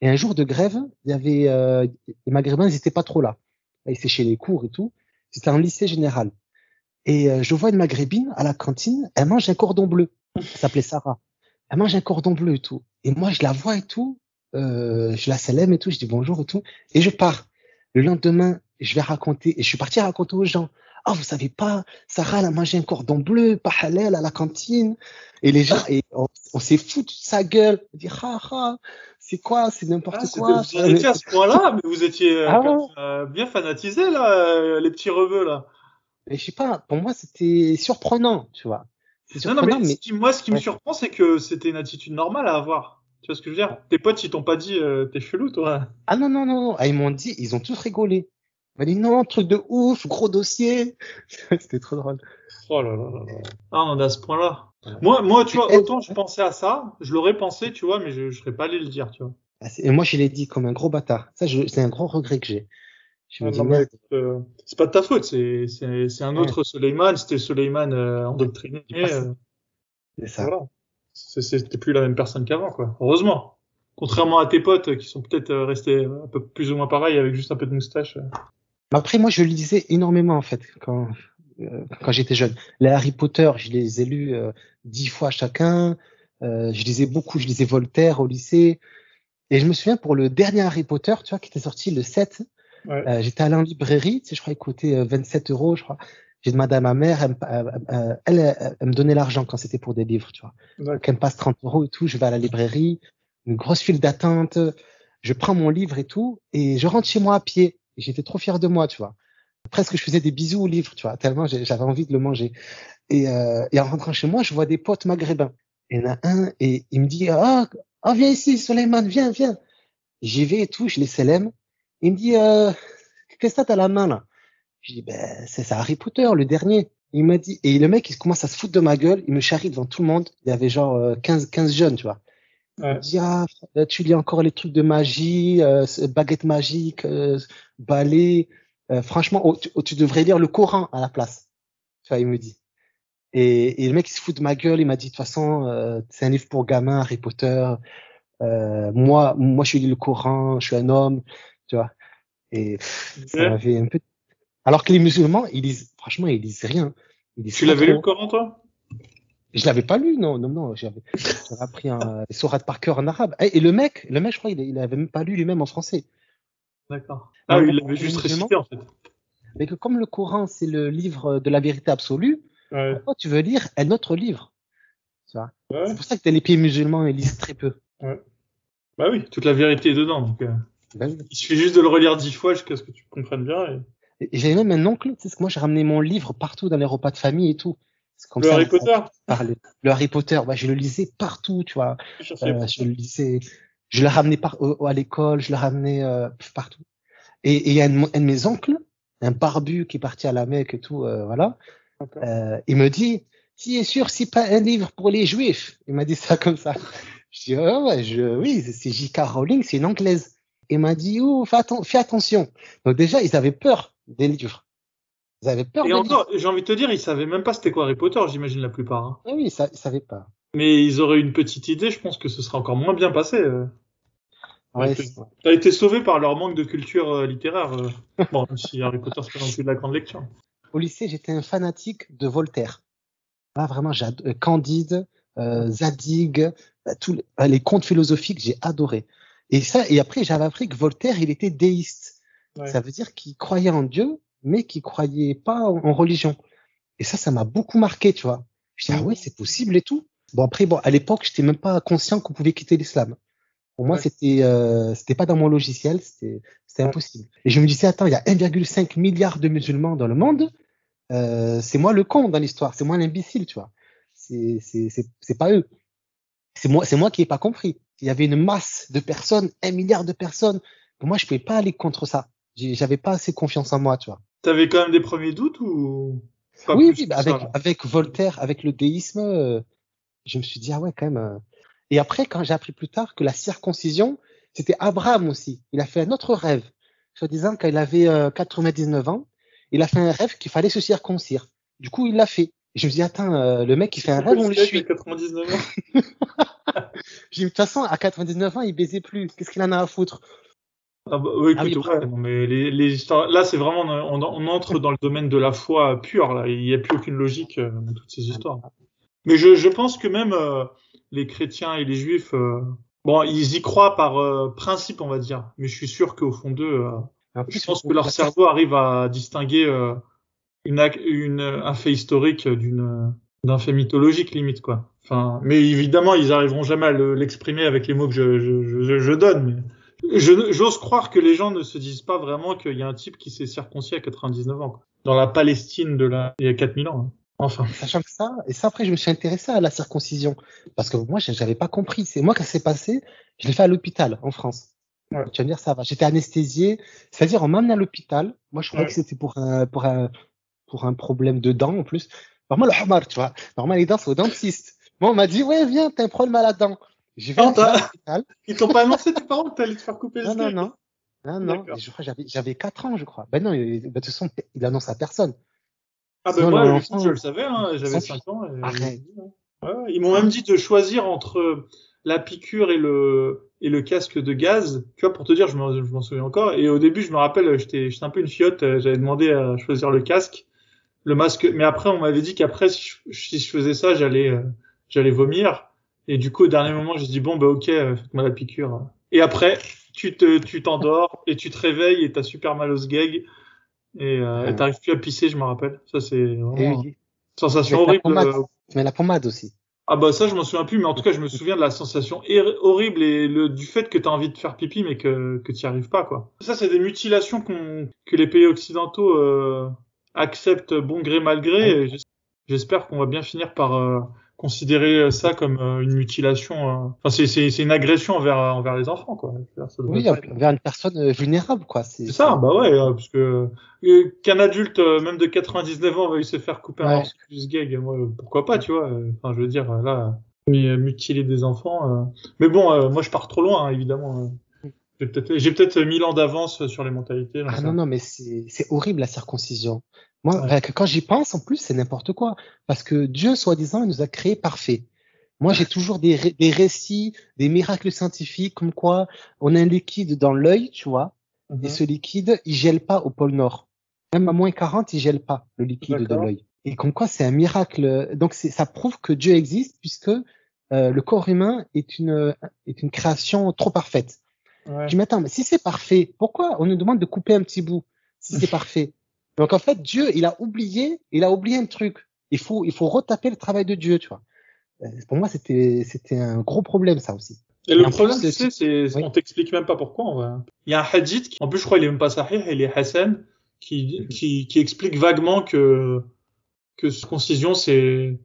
Et un jour de grève, il y avait euh, les Maghrébins, ils étaient pas trop là. Ils séchaient les cours et tout. C'était un lycée général. Et euh, je vois une Maghrébine à la cantine, elle mange un cordon bleu. Elle s'appelait Sarah. Elle mange un cordon bleu et tout. Et moi, je la vois et tout. Euh, je la salème et tout. Je dis bonjour et tout. Et je pars. Le lendemain, je vais raconter. Et je suis parti raconter aux gens. Ah, vous savez pas, Sarah, elle a mangé un cordon bleu, pas halal, à la cantine. Et les gens, et on, on s'est foutu de sa gueule. On dit, ah, ah, c'est quoi, c'est n'importe Ah, quoi. vous étiez à ce point-là, mais vous étiez euh, Ah comme bien fanatisés, là, euh, les petits reveux, là. Et je sais pas, pour moi, c'était surprenant, tu vois. Non, non, mais, mais, ce qui- moi, ce qui me surprend, c'est que c'était une attitude normale à avoir. Tu vois ce que je veux dire? Tes potes, ils t'ont pas dit, euh, t'es chelou, toi? ah non, non, non, non. Ah, ils m'ont dit, ils ont tous rigolé. M'ont dit, non, truc de ouf, gros dossier. [laughs] c'était trop drôle. Oh là là là là. Ah, on en est à ce point-là. Moi, moi, tu vois, autant je pensais à ça, je l'aurais pensé, tu vois, mais je, je serais pas allé le dire, tu vois. Ah, Et moi, je l'ai dit comme un gros bâtard. Ça, je- c'est un gros regret que j'ai. Je me Ah, dis, mais, euh, c'est pas de ta faute, c'est, c'est, c'est un Ouais. autre Suleiman, c'était Suleiman euh, endoctriné. Ça. euh, c'est ça. voilà. C'était plus la même personne qu'avant, quoi. Heureusement. Contrairement à tes potes qui sont peut-être euh, restés un peu plus ou moins pareils avec juste un peu de moustache. Euh. Mais Après, moi, je lisais énormément, en fait, quand, euh, quand j'étais jeune. Les Harry Potter, je les ai lus euh, dix fois chacun. Euh, je lisais beaucoup, je lisais Voltaire au lycée. Et je me souviens, pour le dernier Harry Potter, tu vois, qui était sorti le 7, Ouais. euh, j'étais allé en librairie, tu sais, je crois qu'il coûtait euh, 27 euros, je crois. J'ai demandé à ma mère, elle, euh, euh, elle, elle, elle me donnait l'argent quand c'était pour des livres, tu vois. D'accord. Donc, elle me passe 30 euros et tout, je vais à la librairie, une grosse file d'attente, je prends mon livre et tout, et je rentre chez moi à pied. Et J'étais trop fier de moi, tu vois. Presque je faisais des bisous au livre, tu vois, tellement j'avais envie de le manger. Et, euh, et en rentrant chez moi, je vois des potes maghrébins. Il y en a un, et il me dit, ah, ah, viens ici, Soleiman, viens, viens. J'y vais et tout, je les célèbre. Il me dit, euh, qu'est-ce que t'as à la main, là? Je dis, ben, c'est ça, Harry Potter, le dernier. Il m'a dit, et le mec, il commence à se foutre de ma gueule, il me charrie devant tout le monde. Il y avait genre euh, 15, 15 jeunes, tu vois. Ouais. dit, ah, tu lis encore les trucs de magie, euh, baguette magique, euh, balai. Euh, franchement, oh, tu, oh, tu devrais lire le Coran à la place. Tu vois, il me dit. Et, et le mec, il se fout de ma gueule, il m'a dit, de toute façon, euh, c'est un livre pour gamins, Harry Potter. Euh, moi, moi, je lis le Coran, je suis un homme, tu vois. Et pff, ça m'avait un peu. Alors que les musulmans, ils lisent, franchement, ils lisent rien. Ils lisent Tu l'avais lu le Coran, toi? Je l'avais pas lu, non, non, non. J'avais, appris un sourates par cœur en arabe. Et, et le mec, le mec, je crois, il, il avait même pas lu lui-même en français. D'accord. Ah Ouais, oui, il l'avait juste récité, en fait. Mais que comme le Coran, c'est le livre de la vérité absolue, Ouais. pourquoi tu veux lire un autre livre? Tu vois? Ouais. C'est pour ça que les pays musulmans, ils lisent très peu. Bah oui, toute la vérité est dedans. Donc, euh, oui. il suffit juste de le relire dix fois jusqu'à ce que tu comprennes bien. Et... J'avais même un oncle, tu sais, parce que moi, j'ai ramené mon livre partout dans les repas de famille et tout. Comme Le ça, Harry Potter parlait. Le Harry Potter, ouais, je le lisais partout, tu vois. Je Euh, je le lisais, je le ramenais par, à l'école, je le ramenais euh, partout. Et il y a un, de mon- un de mes oncles, un barbu qui est parti à la Mecque et tout, euh, voilà. D'accord. Euh, il me dit, tu es sûr, c'est pas un livre pour les juifs? Il m'a dit ça comme ça. Je dis, ouais, ouais, je, oui, c'est J.K. Rowling, c'est une anglaise. Il m'a dit, oh, fais, atten- fais attention. Donc déjà, ils avaient peur des livres. Ils avaient peur Et encore, j'ai envie de te dire, ils savaient même pas c'était quoi Harry Potter, j'imagine la plupart. hein. Ah oui, ils savaient pas. Mais ils auraient une petite idée, je pense que ce serait encore moins bien passé. euh. Ouais, T'as été sauvé par leur manque de culture euh, littéraire. euh. [laughs] Bon, même si Harry Potter c'est pas non plus de la grande lecture. au lycée, j'étais un fanatique de Voltaire. Ah, vraiment, euh, Candide, euh, Zadig, bah, tous les, bah, les contes philosophiques, j'ai adoré. Et ça, et après, j'avais appris que Voltaire, il était déiste. Ça veut dire qu'il croyait en Dieu, mais qu'il croyait pas en, religion. Et ça, ça m'a beaucoup marqué, tu vois. Je dis, ah ouais, c'est possible et tout. Bon, après, bon, à l'époque, j'étais même pas conscient qu'on pouvait quitter l'islam. Pour moi, c'était, euh, c'était pas dans mon logiciel, c'était, c'était impossible. Et je me disais, attends, il y a 1,5 milliard de musulmans dans le monde. Euh, c'est moi le con dans l'histoire, c'est moi l'imbécile, tu vois. C'est, c'est, c'est, c'est pas eux. C'est moi, c'est moi qui ai pas compris. Il y avait une masse de personnes, un milliard de personnes. Pour moi, je pouvais pas aller contre ça. J'avais pas assez confiance en moi, tu vois. T'avais quand même des premiers doutes ou Oui, oui bah avec, avec Voltaire, avec le déisme, euh, je me suis dit ah ouais quand même. Euh. Et après, quand j'ai appris plus tard que la circoncision, c'était Abraham aussi. Il a fait un autre rêve, soi disant qu'il avait 99 euh, ans, il a fait un rêve qu'il fallait se circoncire. Du coup, il l'a fait. Et je me dis attends, le mec il fait un rêve, on le suit. 99 ans? [laughs] de toute façon, à 99 ans, il baisait plus. Qu'est-ce qu'il en a à foutre? Ah bah, oui, écoute, ah mais les, les histoires, là, c'est vraiment, on, on, entre dans le domaine de la foi pure, là. Il n'y a plus aucune logique euh, dans toutes ces histoires. Mais je, je pense que même euh, les chrétiens et les juifs, euh, bon, ils y croient par principe, on va dire. Mais je suis sûr qu'au fond d'eux, je pense que leur cerveau arrive à distinguer une, une, un fait historique d'une, d'un fait mythologique, limite, quoi. Enfin, mais évidemment, ils arriveront jamais à l'exprimer avec les mots que je, je, je, je donne. Mais J'ose croire que les gens ne se disent pas vraiment qu'il y a un type qui s'est circoncis à 99 ans. Dans la Palestine de la, il y a 4000 ans. Hein. Enfin. Sachant que ça, et ça après, je me suis intéressé à la circoncision. Parce que moi, j'avais pas compris. C'est moi qui s'est passé? Je l'ai fait à l'hôpital, en France. Ouais. Tu vas me dire, ça va. J'étais anesthésié. C'est-à-dire, on m'a amené à l'hôpital. Moi, je croyais que c'était pour un, pour un, pour un problème de dents, en plus. Normal, le hamar, tu vois. Normal, les dents, c'est au dentiste. Moi, on m'a dit, ouais, viens, t'as un problème à la dent. J'ai fait Ils t'ont pas annoncé tes parents que t'allais te faire couper non, non, non, non. Non, non. Je crois j'avais j'avais quatre ans, je crois. Ben non, de toute façon, il annonce à personne. Ah ben moi, je le savais, hein, j'avais 5 ans. Et... Arrête. Ouais, ils m'ont même dit de choisir entre la piqûre et le et le casque de gaz. Tu vois, pour te dire, je m'en souviens encore. Et au début, je me rappelle, j'étais j'étais un peu une fiotte. J'avais demandé à choisir le casque, le masque. Mais après, on m'avait dit qu'après, si je, si je faisais ça, j'allais euh, j'allais vomir. Et du coup, au dernier moment, j'ai dit bon bah ok, euh, faites-moi la piqûre. Et après, tu te, tu t'endors et tu te réveilles et t'as super mal au sgeg et euh, t'arrives plus à pisser, je me rappelle. Ça c'est vraiment une sensation horrible. Euh. Mais la pommade aussi. Ah bah ça je m'en souviens plus, mais en tout cas je me souviens de la sensation horrible et le, du fait que tu as envie de faire pipi mais que que tu arrives pas quoi. Ça c'est des mutilations qu'on que les pays occidentaux euh, acceptent bon gré mal gré. J'espère qu'on va bien finir par euh, considérer ça comme euh, une mutilation. Euh, enfin, c'est, c'est, c'est une agression envers, envers les enfants, quoi. oui, envers une personne euh, vulnérable, quoi. C'est, ça, bah ouais, parce que qu'un adulte, même de 99 ans, veuille se faire couper un morceau gag, moi, pourquoi pas, tu vois. Enfin, je veux dire, là, mutiler des enfants. Mais bon, moi, je pars trop loin, hein, évidemment. J'ai peut-être, j'ai peut-être mille ans d'avance sur les mentalités. Ah non, non, mais c'est, c'est horrible la circoncision. Moi, quand j'y pense, en plus, c'est n'importe quoi. Parce que Dieu, soi-disant, il nous a créés parfaits. Moi, j'ai toujours des, des récits, des miracles scientifiques, comme quoi on a un liquide dans l'œil, tu vois, et mhm. ce liquide, il gèle pas au pôle Nord. Même à moins 40, il gèle pas, le liquide de l'œil. Et comme quoi, c'est un miracle. Donc, ça prouve que Dieu existe, puisque euh, le corps humain est une, est une création trop parfaite. Ouais. Je m'attends, mais si c'est parfait, pourquoi on nous demande de couper un petit bout si c'est [laughs] parfait? Donc en fait, Dieu, il a oublié, il a oublié un truc. Il faut, il faut retaper le travail de Dieu, tu vois. Euh, pour moi, c'était, c'était un gros problème, ça aussi. Et, le problème, tu sais, c'est, on t'explique même pas pourquoi. Il y a un hadith, qui, en plus, je crois, il est même pas sahih, il est Hassan, qui, qui, qui explique vaguement que, que concision, c'est,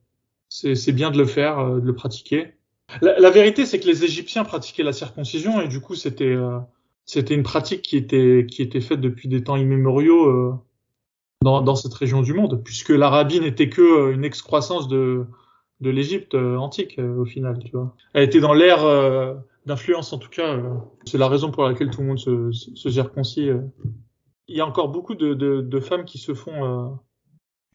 c'est, c'est bien de le faire, euh, de le pratiquer. La, la vérité, c'est que les Égyptiens pratiquaient la circoncision et du coup, c'était, euh, c'était une pratique qui était, qui était faite depuis des temps immémoriaux. Euh, dans, dans cette région du monde, puisque l'Arabie n'était que euh, une excroissance de, de l'Égypte euh, antique euh, au final, tu vois. Elle était dans l'ère d'influence en tout cas. c'est la raison pour laquelle tout le monde se, se. Il y a encore beaucoup de, de, de femmes qui se font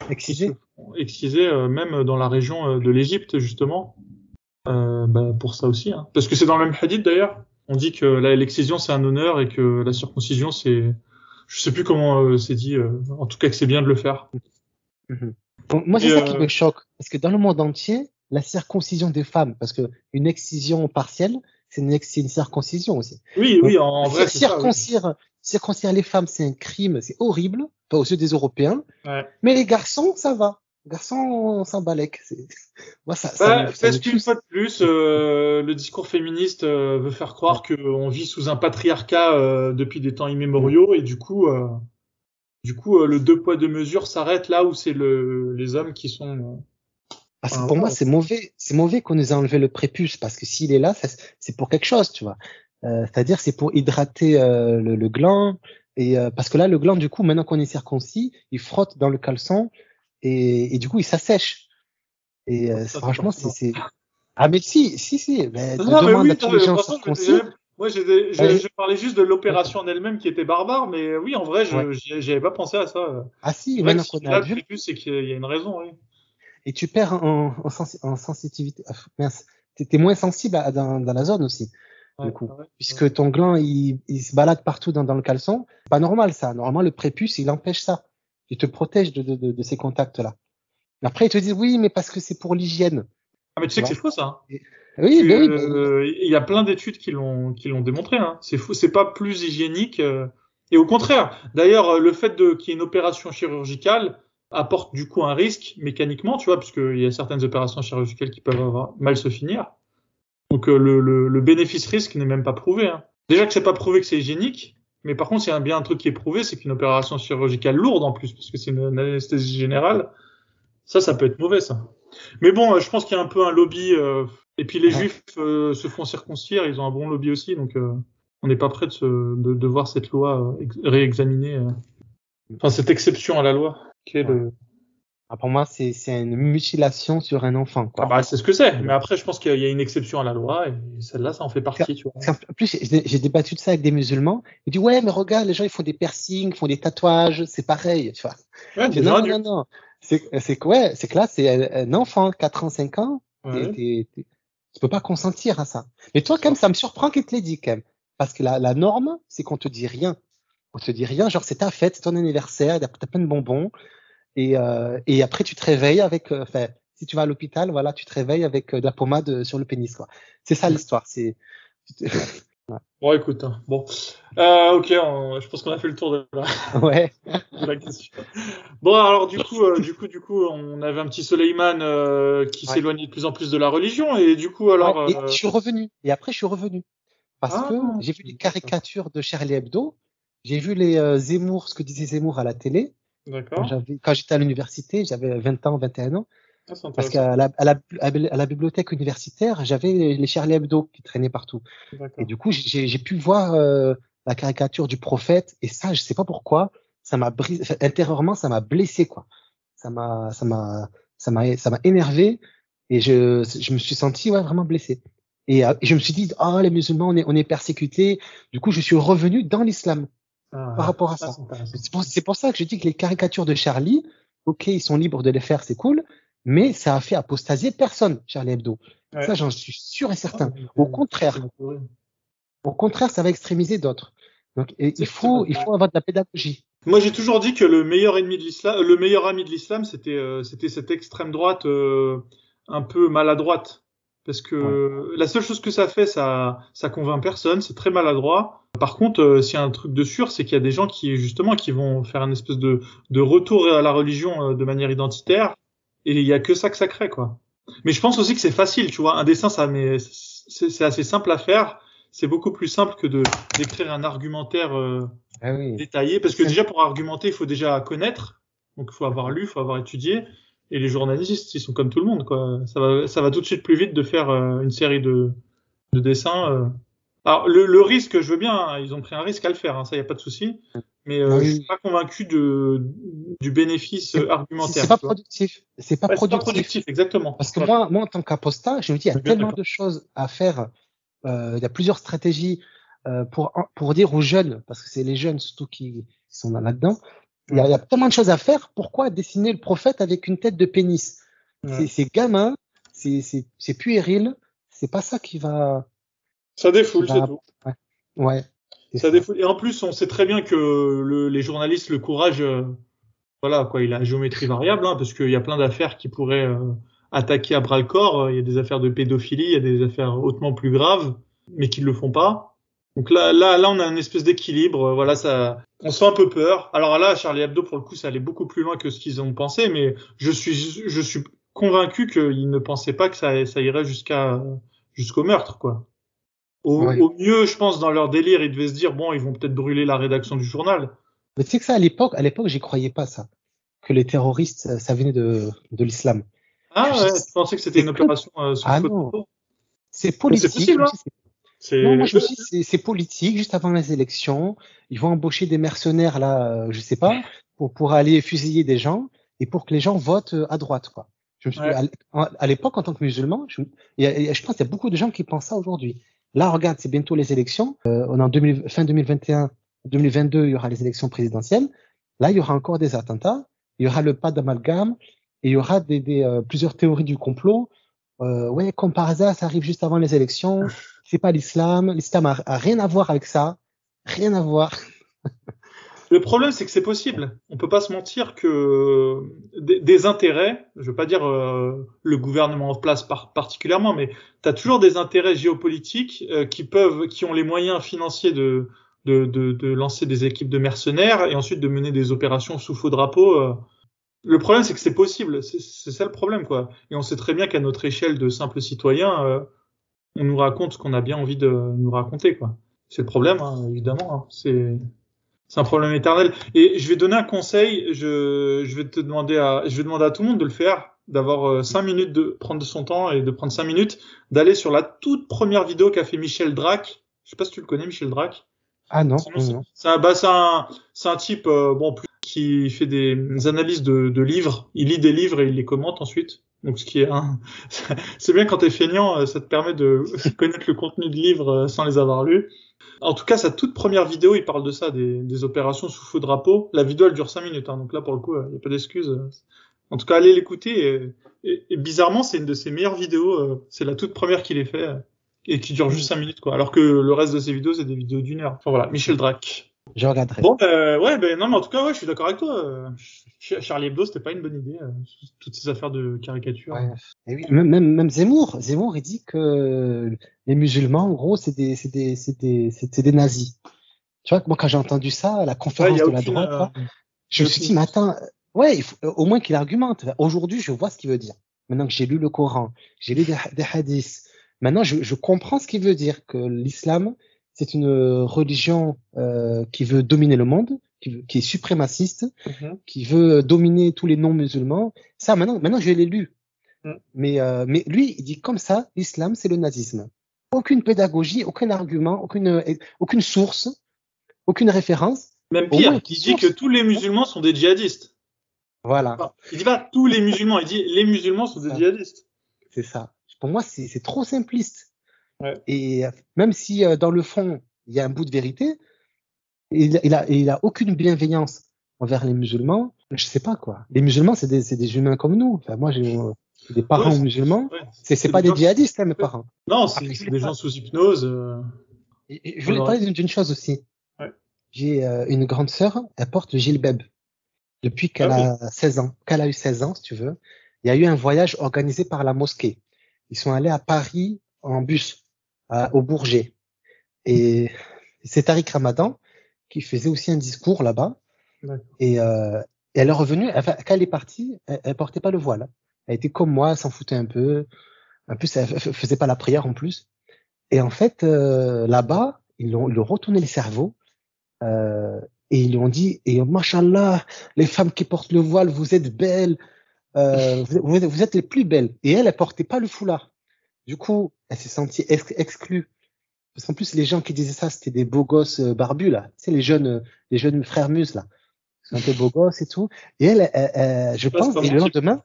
exciser, exciser même dans la région de l'Égypte justement. Euh, bah, pour ça aussi, hein. parce que c'est dans le même hadith d'ailleurs. On dit que l'excision c'est un honneur et que la circoncision c'est je sais plus comment euh, c'est dit. Euh, en tout cas, que c'est bien de le faire. Donc, moi, c'est ça qui euh, me choque. Parce que dans le monde entier, la circoncision des femmes, parce que une excision partielle, c'est une, une circoncision aussi. Oui, oui, en vrai, c'est ça. oui. circoncire, circoncire les femmes, c'est un crime, c'est horrible, pas aux yeux des Européens. Ouais. Mais les garçons, ça va. Les garçons, on s'en balèque. C'est- [laughs] Moi, ça, Bah, ça parce qu'une fois de plus, euh, le discours féministe euh, veut faire croire qu'on vit sous un patriarcat euh, depuis des temps immémoriaux et du coup, du coup, le deux poids deux mesures s'arrête là où c'est le, les hommes qui sont. Parce que Ah, pour moi, c'est mauvais. C'est mauvais qu'on nous a enlevé le prépuce parce que s'il est là, c'est pour quelque chose, tu vois. C'est-à-dire, c'est pour hydrater le, le gland. Et parce que là, le gland, du coup, maintenant qu'on est circoncis, il frotte dans le caleçon et, et du coup, il s'assèche. Et euh, franchement, c'est ah mais si, si, si. Mais Non, mais oui, non, mais façon, moi, j'ai des- je, Ouais. je parlais juste de l'opération en elle-même qui était barbare, mais oui, en vrai, je Ouais. j'avais pas pensé à ça. Ah si, qu'on si là, le adulte, prépuce, c'est qu'il y a une raison, oui. et tu perds en, en, sensi- en sensitivité. Ah, mince, t'es moins sensible à, dans, dans la zone aussi. Ouais, Du coup. puisque ton gland il, il se balade partout dans, dans le caleçon. Pas normal ça. Normalement le prépuce il empêche ça. Il te protège de, de, de, de ces contacts là. Après ils te disent oui mais parce que c'est pour l'hygiène. Ah, mais tu sais que c'est faux, ça. hein. Oui, mais- euh, Il y a plein d'études qui l'ont qui l'ont démontré. Hein. C'est fou, c'est pas plus hygiénique. euh, Et au contraire, d'ailleurs, euh, le fait de qu'il y ait une opération chirurgicale apporte du coup un risque mécaniquement, tu vois, puisqu'il y a certaines opérations chirurgicales qui peuvent avoir mal se finir. Donc euh, le, le, le bénéfice-risque n'est même pas prouvé. Hein. Déjà que c'est pas prouvé que c'est hygiénique, mais par contre, il y a bien un truc qui est prouvé, c'est qu'une opération chirurgicale lourde en plus, parce que c'est une, anesthésie générale, ça, ça peut être mauvais, ça. Mais bon, euh, je pense qu'il y a un peu un lobby. euh, et puis les Ouais. juifs euh, se font circoncire, ils ont un bon lobby aussi, donc euh, on n'est pas prêt de, se, de, de voir cette loi euh, ex- réexaminée. euh. Enfin, cette exception à la loi. Qui est le... Ah, pour moi c'est une mutilation sur un enfant. Quoi. Ah bah, c'est ce que c'est. Mais après, je pense qu'il y a une exception à la loi, et celle-là, ça en fait partie, tu vois. Qu'en plus j'ai débattu de ça avec des musulmans. Ils disent ouais mais regarde les gens ils font des piercings, font des tatouages, c'est pareil. Tu vois. Ouais, dis, non, adultes. non non C'est que ouais c'est que là c'est un, enfant 4 ans 5 ans. Ouais. t'es- tu peux pas consentir à ça. Mais toi, quand même, ça me surprend qu'il te l'ait dit, quand même. Parce que la, la norme, c'est qu'on te dit rien. On te dit rien, genre c'est ta fête, c'est ton anniversaire, t'as plein de bonbons. Et, euh, et après, tu te réveilles avec, euh, enfin, si tu vas à l'hôpital, voilà, tu te réveilles avec euh, de la pommade sur le pénis, quoi. C'est ça l'histoire. C'est, [laughs] Bon, écoute, hein. bon. Euh, ok, on- je pense qu'on a fait le tour de la, [laughs] ouais. de la question. Bon, alors du coup, euh, du coup, du coup, on avait un petit Soleiman euh, qui Ouais. s'éloignait de plus en plus de la religion, et du coup, alors, Ouais, et je suis revenu. Et après, je suis revenu. Parce Ah, que j'ai vu les caricatures de Charlie Hebdo. J'ai vu les euh, Zemmour, ce que disait Zemmour à la télé. Quand d'accord, quand j'étais à l'université, j'avais 20 ans, 21 ans. Ah, Parce qu'à la, à la, à la bibliothèque universitaire, j'avais les Charlie Hebdo qui traînaient partout. Et du coup, j'ai pu voir euh, la caricature du prophète. Et ça, je sais pas pourquoi, ça m'a brisé, intérieurement, ça m'a blessé, quoi. Ça m'a, ça m'a, ça m'a, ça m'a énervé. Et je, je me suis senti, ouais, vraiment blessé. Et, euh, et je me suis dit, ah, les musulmans, on est, on est persécutés. Du coup, je suis revenu dans l'islam Ah, par rapport à ça, c'est pour, ça que je dis que les caricatures de Charlie, ok, ils sont libres de les faire, c'est cool, mais ça a fait apostasier personne, Charlie Hebdo. Ouais. Ça, j'en suis sûr et certain. Ah, Au euh, contraire, au contraire, ça va extrémiser d'autres. Donc, et il faut, il faut avoir de la pédagogie. Moi, j'ai toujours dit que le meilleur ennemi de l'islam, le meilleur ami de l'islam, c'était euh, c'était cette extrême droite euh, un peu maladroite, parce que la seule chose que ça fait, ça ça convainc personne, c'est très maladroit. Par contre, euh, s'il y a un truc de sûr, c'est qu'il y a des gens qui justement qui vont faire un espèce de de retour à la religion euh, de manière identitaire, et il y a que ça que ça crée, quoi. Mais je pense aussi que c'est facile, tu vois, un dessin, ça, mais c'est c'est assez simple à faire. C'est beaucoup plus simple que de d'écrire un argumentaire. euh, Ah oui. détaillé parce que déjà pour argumenter il faut déjà connaître donc il faut avoir lu il faut avoir étudié et les journalistes ils sont comme tout le monde quoi ça va ça va tout de suite plus vite de faire euh, une série de de dessins euh. alors le, le risque je veux bien hein, ils ont pris un risque à le faire hein, ça y a pas de souci mais euh, Ah oui. je suis pas convaincu de du bénéfice euh, argumentaire C'est pas productif. C'est pas Ouais, pas productif. exactement Parce que moi, moi, en tant qu'apostat, je me dis, il y a tellement de choses à faire. Euh, il y a plusieurs stratégies euh, pour pour dire aux jeunes, parce que c'est les jeunes surtout qui sont là-dedans. Il y, a, il y a tellement de choses à faire. Pourquoi dessiner le prophète avec une tête de pénis? Ouais. C'est- gamin, c'est puéril. C'est pas ça qui va. ça défoule c'est tout Ouais. ça. défoule. Et en plus, on sait très bien que le, les journalistes, le courage, euh, voilà, quoi, il a géométrie variable, hein, parce qu'il y a plein d'affaires qui pourraient euh, attaquer à bras le corps. Il y a des affaires de pédophilie, il y a des affaires hautement plus graves, mais qui ne le font pas. Donc là, là, là, on a une espèce d'équilibre. Voilà, ça, on sent un peu peur. Alors là, Charlie Hebdo, pour le coup, ça allait beaucoup plus loin que ce qu'ils ont pensé, mais je suis, je suis convaincu qu'ils ne pensaient pas que ça, ça irait jusqu'à, jusqu'au meurtre, quoi. Au, au, mieux, je pense, dans leur délire, ils devaient se dire, bon, ils vont peut-être brûler la rédaction du journal. Mais tu sais que ça, à l'époque, à l'époque, j'y croyais pas, ça. Que les terroristes, ça venait de, de l'islam. Ah ouais, tu pensais que c'était une opération euh, Ah non. C'est politique. C'est possible, hein non, moi je [laughs] me suis dit, c'est politique, juste avant les élections. Ils vont embaucher des mercenaires, là, euh, je sais pas, pour, pour aller fusiller des gens et pour que les gens votent euh, à droite, quoi. Je me suis, ouais. à, à l'époque, en tant que musulman, je, je pense qu'il y a beaucoup de gens qui pensent ça aujourd'hui. Là, regarde, c'est bientôt les élections. Euh, on est en 2000, fin 2021, 2022, il y aura les élections présidentielles. Là, il y aura encore des attentats. Il y aura le pas d'amalgame. Et il y aura des, des euh, plusieurs théories du complot. Euh, ouais, comme par hasard, ça arrive juste avant les élections. [laughs] C'est pas l'islam. L'islam a, rien à voir avec ça. Rien à voir. Le problème, c'est que c'est possible. On peut pas se mentir que des, des intérêts, je veux pas dire euh, le gouvernement en place par, particulièrement, mais tu as toujours des intérêts géopolitiques euh, qui peuvent, qui ont les moyens financiers de, de, de, de, lancer des équipes de mercenaires et ensuite de mener des opérations sous faux drapeau. Euh. Le problème, c'est que c'est possible. C'est ça le problème, quoi. Et on sait très bien qu'à notre échelle de simples citoyens, on nous raconte ce qu'on a bien envie de nous raconter, quoi. C'est le problème, hein, évidemment. Hein. C'est c'est un problème éternel. Et je vais donner un conseil. Je, je vais te demander à, je vais demander à tout le monde de le faire, d'avoir cinq minutes de prendre de son temps et de prendre cinq minutes, d'aller sur la toute première vidéo qu'a fait Michel Drac. Je sais pas si tu le connais, Michel Drac. Ah non. C'est un, bah, c'est un, c'est un type euh, bon qui fait des analyses de, de livres. Il lit des livres et il les commente ensuite. Donc ce qui est un... [laughs] c'est bien quand t'es feignant, euh, ça te permet de [laughs] connaître le contenu de livres euh, sans les avoir lus. En tout cas, sa toute première vidéo, il parle de ça, des, des opérations sous faux drapeau. La vidéo, elle dure 5 minutes, hein, donc là, pour le coup, il n'y a pas d'excuse. En tout cas, allez l'écouter. Et, et, et, bizarrement, c'est une de ses meilleures vidéos. Euh, c'est la toute première qu'il ait fait et qui dure juste 5 minutes, quoi. Alors que le reste de ses vidéos, c'est des vidéos d'une heure. Enfin voilà, Michel Drac. Je regarderai. Bon, euh, ouais, ben non, mais en tout cas, ouais, je suis d'accord avec toi. Charlie Hebdo, c'était pas une bonne idée. Euh, toutes ces affaires de caricature. Ouais. Et oui, même, même, même Zemmour, Zemmour, il dit que les musulmans, en gros, c'est des, c'est des, c'est des, c'est des nazis. Tu vois, moi, quand j'ai entendu ça, à la conférence ouais, de la droite, là, euh, je me suis dit, mais attends, ouais, il faut, au moins qu'il argumente. Aujourd'hui, je vois ce qu'il veut dire. Maintenant que j'ai lu le Coran, j'ai lu des, des hadiths, maintenant, je, je comprends ce qu'il veut dire, que l'islam, c'est une religion euh, qui veut dominer le monde, qui, veut, qui est suprémaciste, mm -hmm. qui veut dominer tous les non-musulmans. Ça, maintenant, maintenant, je l'ai lu. Mm. Mais, euh, mais lui, il dit comme ça, l'islam, c'est le nazisme. Aucune pédagogie, aucun argument, aucune, aucune source, aucune référence. Même pire, il dit source. que tous les musulmans sont des djihadistes. Voilà. Enfin, il dit pas tous les musulmans, il dit les musulmans sont des djihadistes. C'est ça. Pour moi, c'est trop simpliste. Ouais. Et même si euh, dans le fond, il y a un bout de vérité, il, il, a, il a aucune bienveillance envers les musulmans. Je sais pas quoi. Les musulmans, c'est des, des, humains comme nous. Enfin, moi, j'ai des parents ouais, musulmans. Ouais. C'est pas des djihadistes, hein, mes parents. Non, c'est des gens sous hypnose. Euh... Et, et je voulais parler d'une chose aussi. J'ai euh, une grande sœur, elle porte le gilbeb depuis qu'elle ah, a 16 ans. Qu'elle a eu 16 ans, si tu veux. Il y a eu un voyage organisé par la mosquée. Ils sont allés à Paris en bus à, au Bourget. Et c'est Tariq Ramadan qui faisait aussi un discours là-bas. Et, euh, et, elle est revenue, enfin, quand elle est partie, elle, elle, portait pas le voile. Elle était comme moi, elle s'en foutait un peu. En plus, elle faisait pas la prière en plus. Et en fait, euh, là-bas, ils ont, ils ont retourné le cerveau. Euh, et ils lui ont dit, et machallah, les femmes qui portent le voile, vous êtes belles, euh, vous, vous, êtes les plus belles. Et elle, elle portait pas le foulard. Du coup, elle s'est sentie ex exclue. Parce qu'en plus, les gens qui disaient ça, c'était des beaux gosses barbus, là. Tu sais, les jeunes, les jeunes frères muses, là. C'est un peu beaux gosses et tout. Et elle, elle, elle je pense, et le lendemain,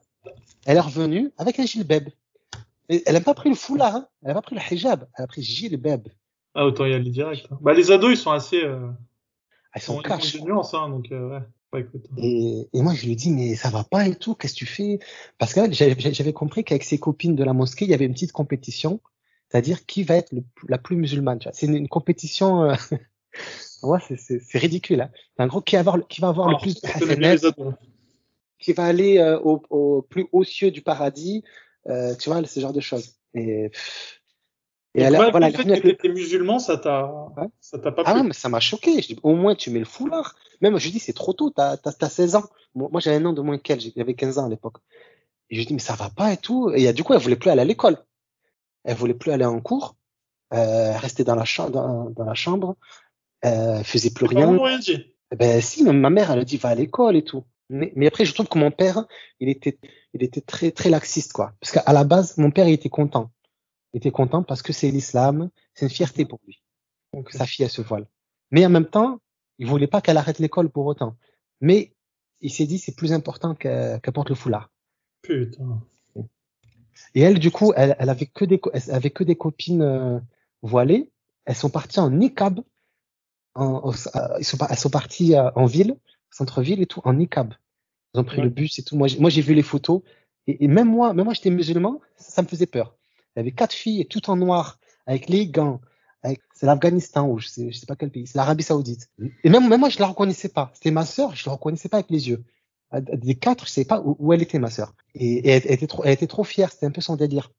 elle est revenue avec un gilbeb. Elle n'a pas pris le foulard, hein. Elle n'a pas pris le hijab. Elle a pris gilbeb. Ah, autant y aller direct. Hein. Bah, les ados, ils sont assez, euh... ils sont cash. Ils ont nuances, hein, donc, euh, ouais. Ouais, écoute. Et, et, moi, je lui dit, mais ça va pas et tout, qu'est-ce que tu fais? Parce que j'avais compris qu'avec ses copines de la mosquée, il y avait une petite compétition, c'est-à-dire qui va être le, la plus musulmane. C'est une, une, compétition, euh... [laughs] ouais, c'est ridicule. Hein. En gros, qui va avoir, qui va avoir Alors, le plus de qui va aller euh, au, au, plus haut cieux du paradis, euh, tu vois, ce genre de choses. Et, et, elle, voilà, voilà, le fait que t'es musulman, ça t'a, ouais. ça t'a pas Ah plu. ouais, mais ça m'a choqué. Je dis, au moins, tu mets le foulard. Même, je dis, c'est trop tôt, t'as, t'as, t'as 16 ans. Moi, j'avais un an de moins qu'elle, j'avais 15 ans à l'époque. Et je dis, mais ça va pas et tout. Et du coup, elle voulait plus aller à l'école. Elle voulait plus aller en cours, euh, rester dans la, chambre, dans, dans la chambre, euh, faisait plus rien. Dit. Ben si, même ma mère, elle a dit va à l'école et tout. Mais, mais après, je trouve que mon père, il était, il était très, très laxiste, quoi. Parce qu'à la base, mon père, il était content. Était content parce que c'est l'islam, c'est une fierté pour lui. Donc sa fille, elle se voile. Mais en même temps, il voulait pas qu'elle arrête l'école pour autant. Mais il s'est dit c'est plus important qu'elle qu porte le foulard. Putain. Et elle, du coup, elle, elle avait que des, elle avait que des copines euh, voilées. Elles sont parties en niqab. En, sont, elles sont parties euh, en ville, centre-ville et tout, en niqab. Ils ont pris Ouais. le bus et tout. Moi, j'ai- moi, j'ai vu les photos. Et, et même moi, même moi, j'étais musulman, ça, ça me faisait peur. Il y avait quatre filles, toutes en noir, avec les gants. C'est l'Afghanistan ou je sais, je sais pas quel pays. C'est l'Arabie Saoudite. Et même, même moi, je la reconnaissais pas. C'était ma sœur, je la reconnaissais pas avec les yeux. Des quatre, je savais pas où, où elle était, ma sœur. Et, et elle, elle était trop, elle était trop fière. C'était un peu son délire.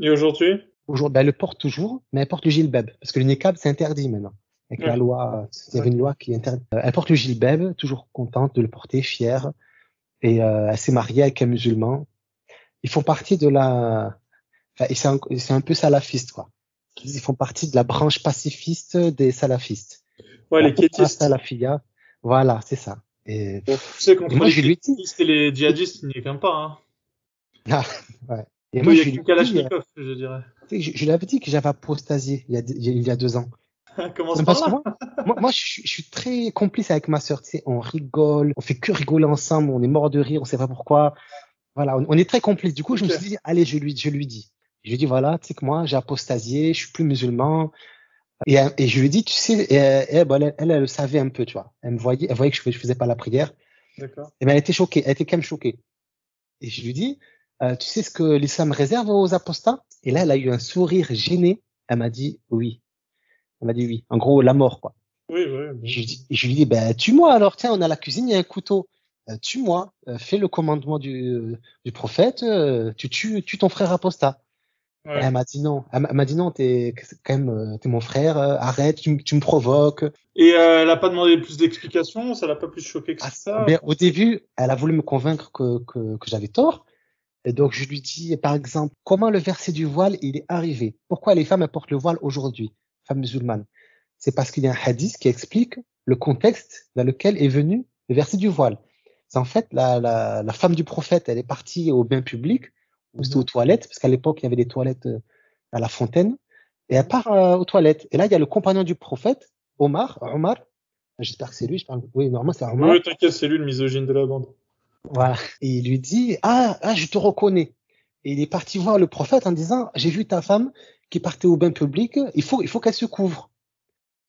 Et aujourd'hui? Aujourd'hui, ben, elle le porte toujours, mais elle porte le gilbab. Parce que le niqab, c'est interdit maintenant. Avec la loi, il y avait une loi qui interdit. Euh, Elle porte le gilbab, toujours contente de le porter, fière. Et euh, elle s'est mariée avec un musulman. Ils font partie de la... Et c'est un, un peu salafiste, quoi. Ils font partie de la branche pacifiste des salafistes. Ouais, les La kétistes. Salafia. Voilà, c'est ça. Et... Bon, tu sais, contre moi, les kétistes et les djihadistes, il n'y a qu'un pas. Hein. Ah, ouais. Et Il moi, n'y je a dit, euh, Kalachnikov, je dirais. je, je lui avais dit que j'avais apostasié il y a, il y a deux ans. Commence Mais par parce que moi, moi, moi, je, suis- je suis très complice avec ma sœur. Tu sais, on rigole, on fait que rigoler ensemble, on est mort de rire, on sait pas pourquoi. Voilà, on, on est très complice. Du coup, je me suis dit, allez, je lui, je lui dis. Je lui dis, voilà, tu sais que moi, j'ai apostasié, je suis plus musulman. Et, et je lui dis, tu sais, bon, elle, elle, elle le savait un peu, tu vois. Elle me voyait, elle voyait que je, je faisais pas la prière. D'accord. Et ben, elle était choquée, elle était quand même choquée. Et je lui dis, euh, tu sais ce que l'islam réserve aux apostats? Et là, elle a eu un sourire gêné. Elle m'a dit oui. Elle m'a dit oui. En gros, la mort, quoi. Oui, oui. oui. Je, lui dis- je lui dis, ben, tue-moi alors, tiens, on a la cuisine, il y a un couteau. Euh, tue-moi, euh, fais le commandement du, du prophète, euh, tu tues, tue ton frère apostat. Ouais. Elle m'a dit non, elle m'a- dit non, t'es quand même, euh, t'es mon frère, euh, arrête, tu, me- tu me provoques. Et euh, elle a pas demandé plus d'explications, ça l'a pas plus choqué que Ah, ça. ben, au début, elle a voulu me convaincre que, que, que j'avais tort. Et donc, je lui dis, par exemple, comment le verset du voile, il est arrivé? Pourquoi les femmes portent le voile aujourd'hui, femmes musulmanes? C'est parce qu'il y a un hadith qui explique le contexte dans lequel est venu le verset du voile. C'est en fait la, la, la femme du prophète, elle est partie au bain public, ou c'était aux toilettes, parce qu'à l'époque, il y avait des toilettes euh, à la fontaine, et elle part euh, aux toilettes. Et là, il y a le compagnon du prophète, Omar, Omar, j'espère que c'est lui, je parle, oui, normalement c'est Omar. Oui, t'inquiète, c'est lui le misogyne de la bande. Voilà. Et il lui dit, ah, ah, je te reconnais. Et il est parti voir le prophète en disant, j'ai vu ta femme qui partait au bain public, il faut, il faut qu'elle se couvre.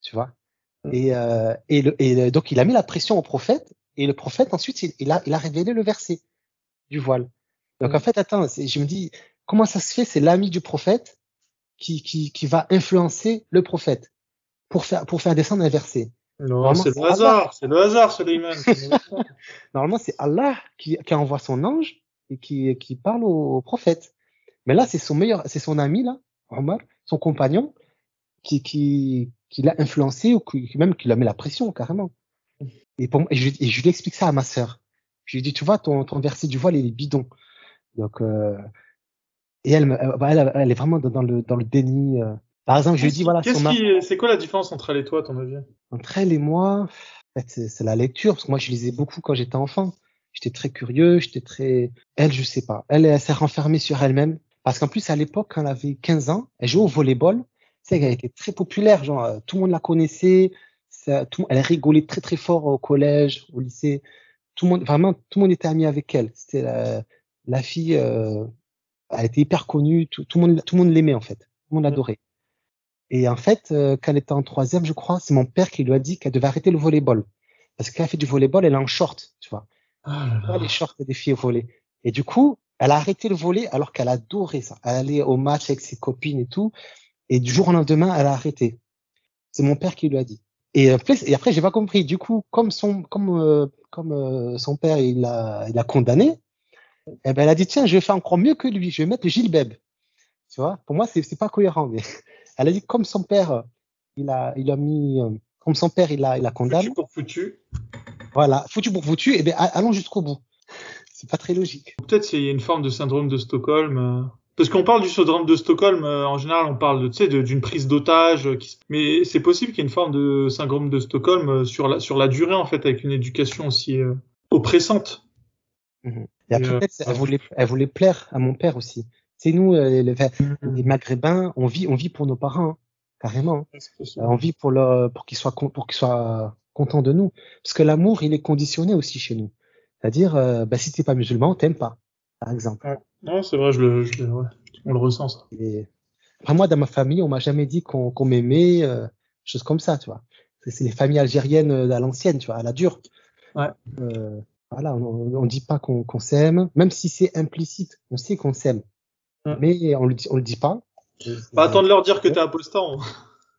Tu vois? Et, euh, et, le, et le- donc il a mis la pression au prophète, et le prophète ensuite, il, il a, il a révélé le verset du voile. Donc en fait, attends, je me dis, comment ça se fait, c'est l'ami du prophète qui, qui, qui va influencer le prophète pour faire, pour faire descendre un verset? Non, c'est le hasard. c'est le hasard, Suleiman. [laughs] Normalement, c'est Allah qui, qui envoie son ange et qui, qui parle au, au prophète. Mais là, c'est son meilleur, c'est son ami, là, Omar, son compagnon, qui, qui, qui l'a influencé ou qui, même qui l'a mis la pression, carrément. Et, pour, et, je, et je lui explique ça à ma sœur. Je lui dis, tu vois, ton, ton verset du voile, il est bidon. Donc, euh, et elle, euh, bah, elle, elle est vraiment dans le, dans le déni. euh. Par exemple, je lui dis, voilà, son Qu'est-ce mari- qui, c'est quoi la différence entre elle et toi, ton avis? Entre elle et moi, en fait, c'est c'est la lecture, parce que moi, je lisais beaucoup quand j'étais enfant. J'étais très curieux, j'étais très... Elle, je sais pas. Elle, elle s'est renfermée sur elle-même. Parce qu'en plus, à l'époque, quand elle avait 15 ans, elle jouait au volleyball. Tu sais, elle était très populaire, genre, euh, tout le monde la connaissait. Ça, tout, elle rigolait très, très fort au collège, au lycée. Tout le monde, vraiment, tout le monde était ami avec elle. C'était la, la fille, euh, elle était hyper connue, tout, tout le monde, tout le monde l'aimait, en fait. Tout le monde l'adorait. Et en fait, euh, quand elle était en troisième, je crois, c'est mon père qui lui a dit qu'elle devait arrêter le volleyball. Parce qu'elle fait du volleyball, elle est en short, tu vois. ah, les shorts des filles au volley. Et du coup, elle a arrêté le volley alors qu'elle adorait ça. Elle allait au match avec ses copines et tout. Et du jour au lendemain, elle a arrêté. C'est mon père qui lui a dit. Et, et après, j'ai pas compris. Du coup, comme son, comme, comme son père, il a, il a condamné, eh ben, elle a dit tiens, je vais faire encore mieux que lui. Je vais mettre Gilbeb. Tu vois, pour moi, c'est c'est pas cohérent. Mais [laughs] elle a dit comme son père, il a, il a mis, comme son père, il a, il a condamné. Foutu pour foutu. Voilà, foutu pour foutu. Eh ben, allons jusqu'au bout. [laughs] C'est pas très logique. Peut-être c'est une forme de syndrome de Stockholm. Euh, parce qu'on parle du syndrome de Stockholm, euh, en général, on parle de, tu sais, d'une prise d'otage. Euh, mais c'est possible qu'il y ait une forme de syndrome de Stockholm sur la, sur la durée, en fait, avec une éducation aussi oppressante. Mhm. Et après, peut-être, elle voulait, elle voulait plaire à mon père aussi. C'est nous, les, les, mhm. Maghrébins, on vit, on vit pour nos parents, hein, carrément. on vit pour leur, pour qu'ils soient, pour qu'ils soient contents de nous. Parce que l'amour, il est conditionné aussi chez nous. C'est-à-dire, euh, bah, si t'es pas musulman, t'aimes pas, par exemple. Non, c'est vrai, je le, je ouais, on le ressent ça. Et, après, moi, dans ma famille, on m'a jamais dit qu'on m'aimait, euh, choses comme ça, tu vois. C'est les familles algériennes euh, à l'ancienne, tu vois, à la dure. Ouais. Euh, voilà, on, on dit pas qu'on s'aime, même si c'est implicite, on sait qu'on s'aime, mais on le dit, on le dit pas. Bah, attends de leur dire que t'es apostat. On...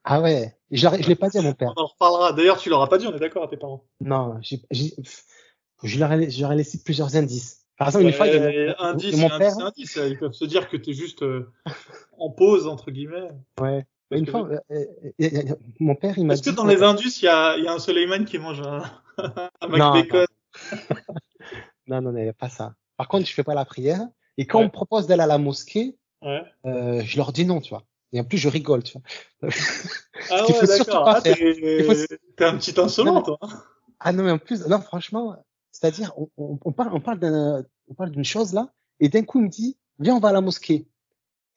Ah ouais, je, je l'ai pas dit à mon père. On en reparlera. D'ailleurs, tu l'auras pas dit, on est d'accord à tes parents. Non, j'ai je leur ai, laissé plusieurs indices. Par exemple, une fois, il indice, mon père, indice, ils peuvent se dire que tu es juste euh, en pause entre guillemets. Ouais. une fois, euh, euh, mon père, il m'a dit. Est-ce que dans les indices, il y a, y a un Suleiman qui mange un, [laughs] un McBacon? [laughs] Non, non, non, pas ça. Par contre, je fais pas la prière. Et quand on me propose d'aller à la mosquée, ouais. euh, je leur dis non, tu vois. Et en plus, je rigole, tu vois. [laughs] Ah ouais, d'accord. Ah, t'es un petit insolent, toi. Ah non, mais en plus, non, franchement, c'est-à-dire, on, on, on, parle, on parle d'une chose là, et d'un coup, il me dit, viens, on va à la mosquée.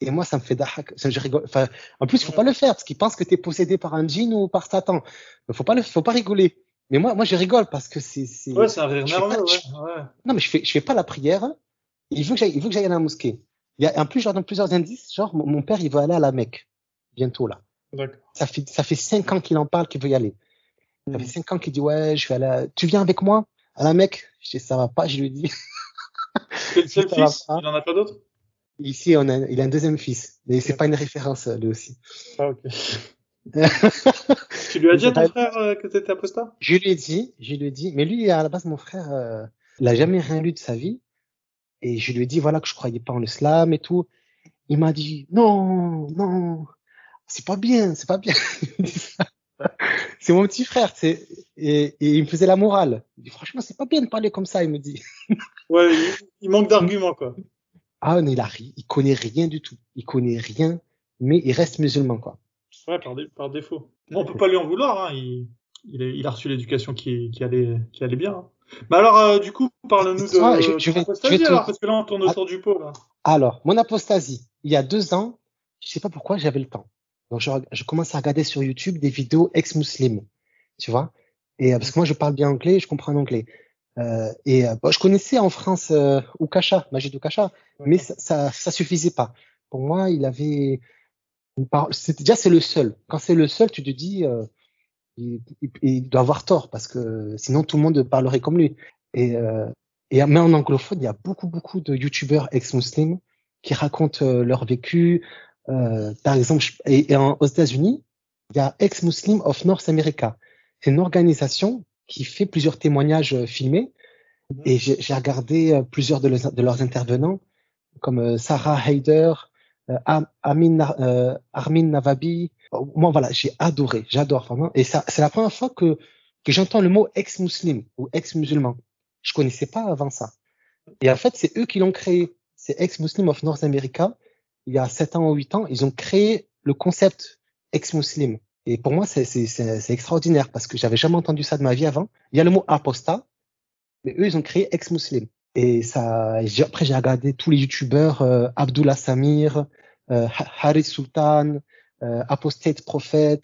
Et moi, ça me fait dahak. Je rigole. Enfin, en plus, il faut pas le faire parce qu'il pense que tu es possédé par un djinn ou par Satan. Il faut pas le, faut pas rigoler. Mais moi, moi, je rigole parce que c'est, c'est. Ouais, c'est un rire nerveux, ouais, Non, mais je fais, je fais pas la prière. Il veut que j'aille, il veut que j'aille à la mosquée. Il y a, en plus, genre, dans plusieurs indices, genre, mon, père, il veut aller à la Mecque. Bientôt, là. Ça fait, ça fait cinq ans qu'il en parle, qu'il veut y aller. Ça fait hmm. cinq ans qu'il dit, ouais, je vais aller, tu viens avec moi? À la mec, je dis, ça va pas, je lui dis. [laughs] C'est le seul [laughs] fils, il en a pas d'autres? Ici, on a, il a un deuxième fils, mais c'est pas une référence, lui aussi. Ah, ok. [laughs] tu lui as dit à ton frère euh, que tu étais apostat Je lui ai dit, je lui ai dit, mais lui, à la base, mon frère, euh, il a jamais rien lu de sa vie. Et je lui ai dit, voilà, que je croyais pas en l'islam et tout. Il m'a dit, non, non, c'est pas bien, c'est pas bien. [laughs] c'est mon petit frère, c'est et, et, il me faisait la morale. Il dit, franchement, c'est pas bien de parler comme ça, il me dit. [laughs] ouais, il, manque d'arguments, quoi. Ah, mais il a, il connaît rien du tout. Il connaît rien, mais il reste musulman, quoi. Ouais, par, par défaut. Bon, on peut pas lui en vouloir, hein. Il, il, il a reçu l'éducation qui, qui allait, qui allait bien. Hein. Bah alors, euh, du coup, parle-nous de, ah, je, je vais, apostasie, te... alors, parce que là, on tourne autour du pot, là. Alors, mon apostasie, il y a deux ans, je sais pas pourquoi j'avais le temps. Donc, je, je commence à regarder sur YouTube des vidéos ex-muslims, tu vois. Et euh, parce que moi, je parle bien anglais, je comprends l'anglais. Euh, et euh, je connaissais en France euh, Ukasha, Majid Ukasha, mais ça, ça, ça, suffisait pas. Pour moi, il avait parole. Déjà, c'est le seul. Quand c'est le seul, tu te dis, euh, il, il, doit avoir tort parce que sinon tout le monde parlerait comme lui. Et, euh, et mais en anglophone, il y a beaucoup, beaucoup de youtubeurs ex-muslims qui racontent leur vécu. par exemple, et, en, aux États-Unis, il y a Ex-Muslim of North America. C'est une organisation qui fait plusieurs témoignages euh, filmés. Et j'ai regardé euh, plusieurs de, de, leurs intervenants, comme euh, Sarah Hayder, Amin, Armin Navabi. Moi, voilà, j'ai adoré, j'adore vraiment. Et ça, c'est la première fois que, que j'entends le mot ex-muslim ou ex-musulman. Je connaissais pas avant ça. Et en fait, c'est eux qui l'ont créé. C'est ex-muslim of North America. Il y a 7 ans ou 8 ans, ils ont créé le concept ex-muslim. Et pour moi, c'est extraordinaire parce que j'avais jamais entendu ça de ma vie avant. Il y a le mot apostat, mais eux, ils ont créé ex-muslim. Et ça, après, j'ai regardé tous les youtubeurs, euh, Abdullah Samir, euh, Haris Sultan, euh, Apostate Prophet,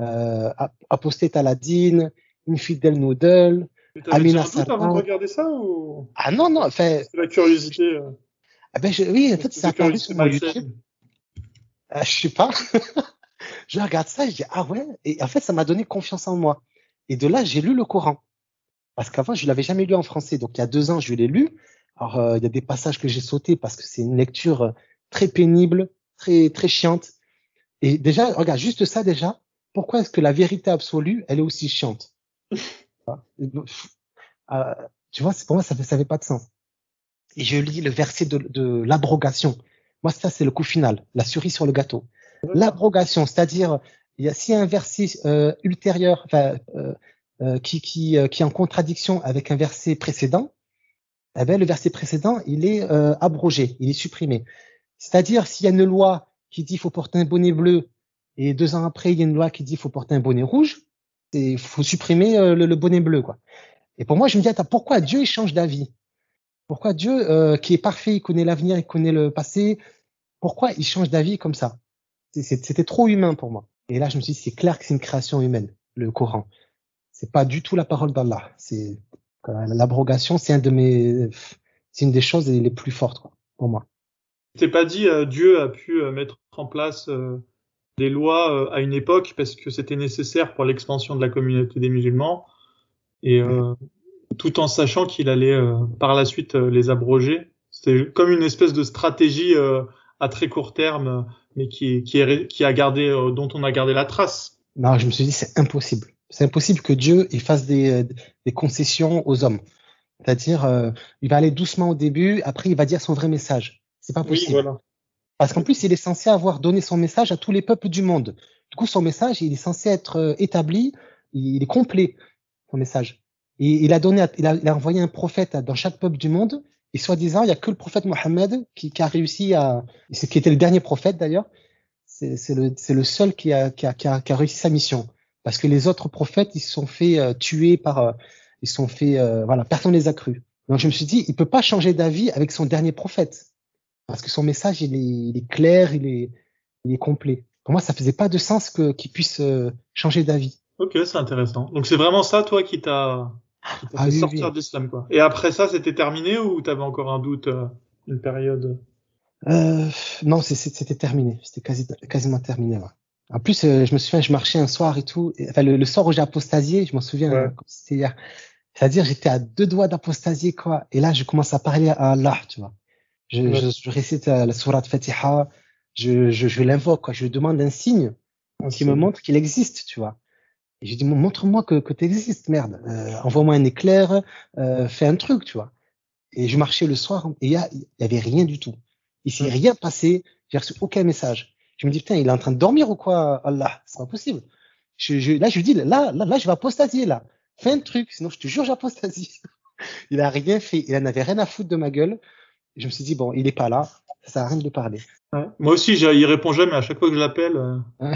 euh, Apostate Aladdin, Infidel Noodle, Amina Sarah. avant de regarder ça ou? Ah non, non, enfin. C'est la curiosité. Euh... Ah ben, je, oui, en fait, c'est apparu sur mon YouTube. Euh, je sais pas. [laughs] je regarde ça, je dis ah ouais. Et en fait, ça m'a donné confiance en moi. Et de là, j'ai lu le Coran. Parce qu'avant, je l'avais jamais lu en français. Donc il y a deux ans, je l'ai lu. Alors euh, il y a des passages que j'ai sautés parce que c'est une lecture très pénible, très très chiante. Et déjà, regarde juste ça déjà. pourquoi est-ce que la vérité absolue, elle est aussi chiante? [laughs] Euh, Tu vois, pour moi, ça fait, ça fait pas de sens. Et je lis le verset de, de l'abrogation. Moi, ça, c'est le coup final, la cerise sur le gâteau. L'abrogation, c'est-à-dire, il y a si un verset euh, ultérieur, enfin, euh, euh, qui, qui, euh, qui est en contradiction avec un verset précédent, eh ben, le verset précédent, il est euh, abrogé, il est supprimé. C'est-à-dire, s'il y a une loi qui dit faut porter un bonnet bleu, et deux ans après, il y a une loi qui dit faut porter un bonnet rouge, il faut supprimer le, le, bonnet bleu. quoi. Et pour moi, je me dis, attends, pourquoi Dieu il change d'avis? Pourquoi Dieu, qui est parfait, il connaît l'avenir, il connaît le passé, pourquoi il change d'avis comme ça? C'était trop humain pour moi. Et là, je me suis dit, c'est clair que c'est une création humaine, le Coran c'est pas du tout la parole d'Allah. C'est l'abrogation, c'est un de mes, c'est une des choses les plus fortes quoi, pour moi. T'es pas dit euh, Dieu a pu euh, mettre en place euh, des lois à une époque parce que c'était nécessaire pour l'expansion de la communauté des musulmans et tout en sachant qu'il allait par la suite les abroger. C'était comme une espèce de stratégie à très court terme, mais qui, qui, qui a gardé, dont on a gardé la trace. Non, je me suis dit c'est impossible. C'est impossible que Dieu il fasse des, euh, des concessions aux hommes. C'est-à-dire, euh, il va aller doucement au début, après il va dire son vrai message. C'est pas possible. Oui, voilà. Parce qu'en plus, il est censé avoir donné son message à tous les peuples du monde. Du coup, son message, il est censé être euh, établi, il est complet, son message. Et il a donné, il a, il a envoyé un prophète dans chaque peuple du monde. Et soi-disant, il y a que le prophète Mohammed qui, qui a réussi à, qui était le dernier prophète d'ailleurs. C'est le, le seul qui a, qui, a, qui, a, qui a réussi sa mission parce que les autres prophètes ils se sont fait euh, tuer par euh, ils sont fait euh, voilà personne les a cru. Donc je me suis dit il peut pas changer d'avis avec son dernier prophète. Parce que son message il est, il est clair il est il est complet. Pour moi ça faisait pas de sens que qu'il puisse changer d'avis. Ok c'est intéressant. Donc c'est vraiment ça toi qui t'a ah, fait sortir de l'islam quoi. Et après ça c'était terminé ou tu avais encore un doute une période? Euh, non c'était terminé. C'était quasi, quasiment terminé ouais. En plus, euh, je me souviens, je marchais un soir et tout. enfin, le, soir où j'ai apostasié, je m'en souviens, ouais. c'était hier. C'est-à-dire, j'étais à deux doigts d'apostasier, quoi. Et là, je commence à parler à Allah, tu vois. Je, je, je récite euh, la sourate Fatiha, je, je, je l'invoque, quoi. Je lui demande un signe qui me montre qu'il existe, tu vois. Et je dis, montre-moi que, que tu existes, merde. Euh, Envoie-moi un éclair, euh, fais un truc, tu vois. Et je marchais le soir et il y, y, avait rien du tout. Il s'est rien passé. J'ai reçu aucun message. Je me dis, putain, il est en train de dormir ou quoi, Allah C'est pas possible. Je, je, là, je lui dis, là, là, là, je vais apostasier, là. Fais un truc, sinon je te jure, j'apostasie. [laughs] il a rien fait. Il en avait rien à foutre de ma gueule. je me suis dit, bon, il est pas là. Ça sert à rien de parler. Ouais. Moi aussi, il répond jamais. À chaque fois que je l'appelle, euh... [laughs]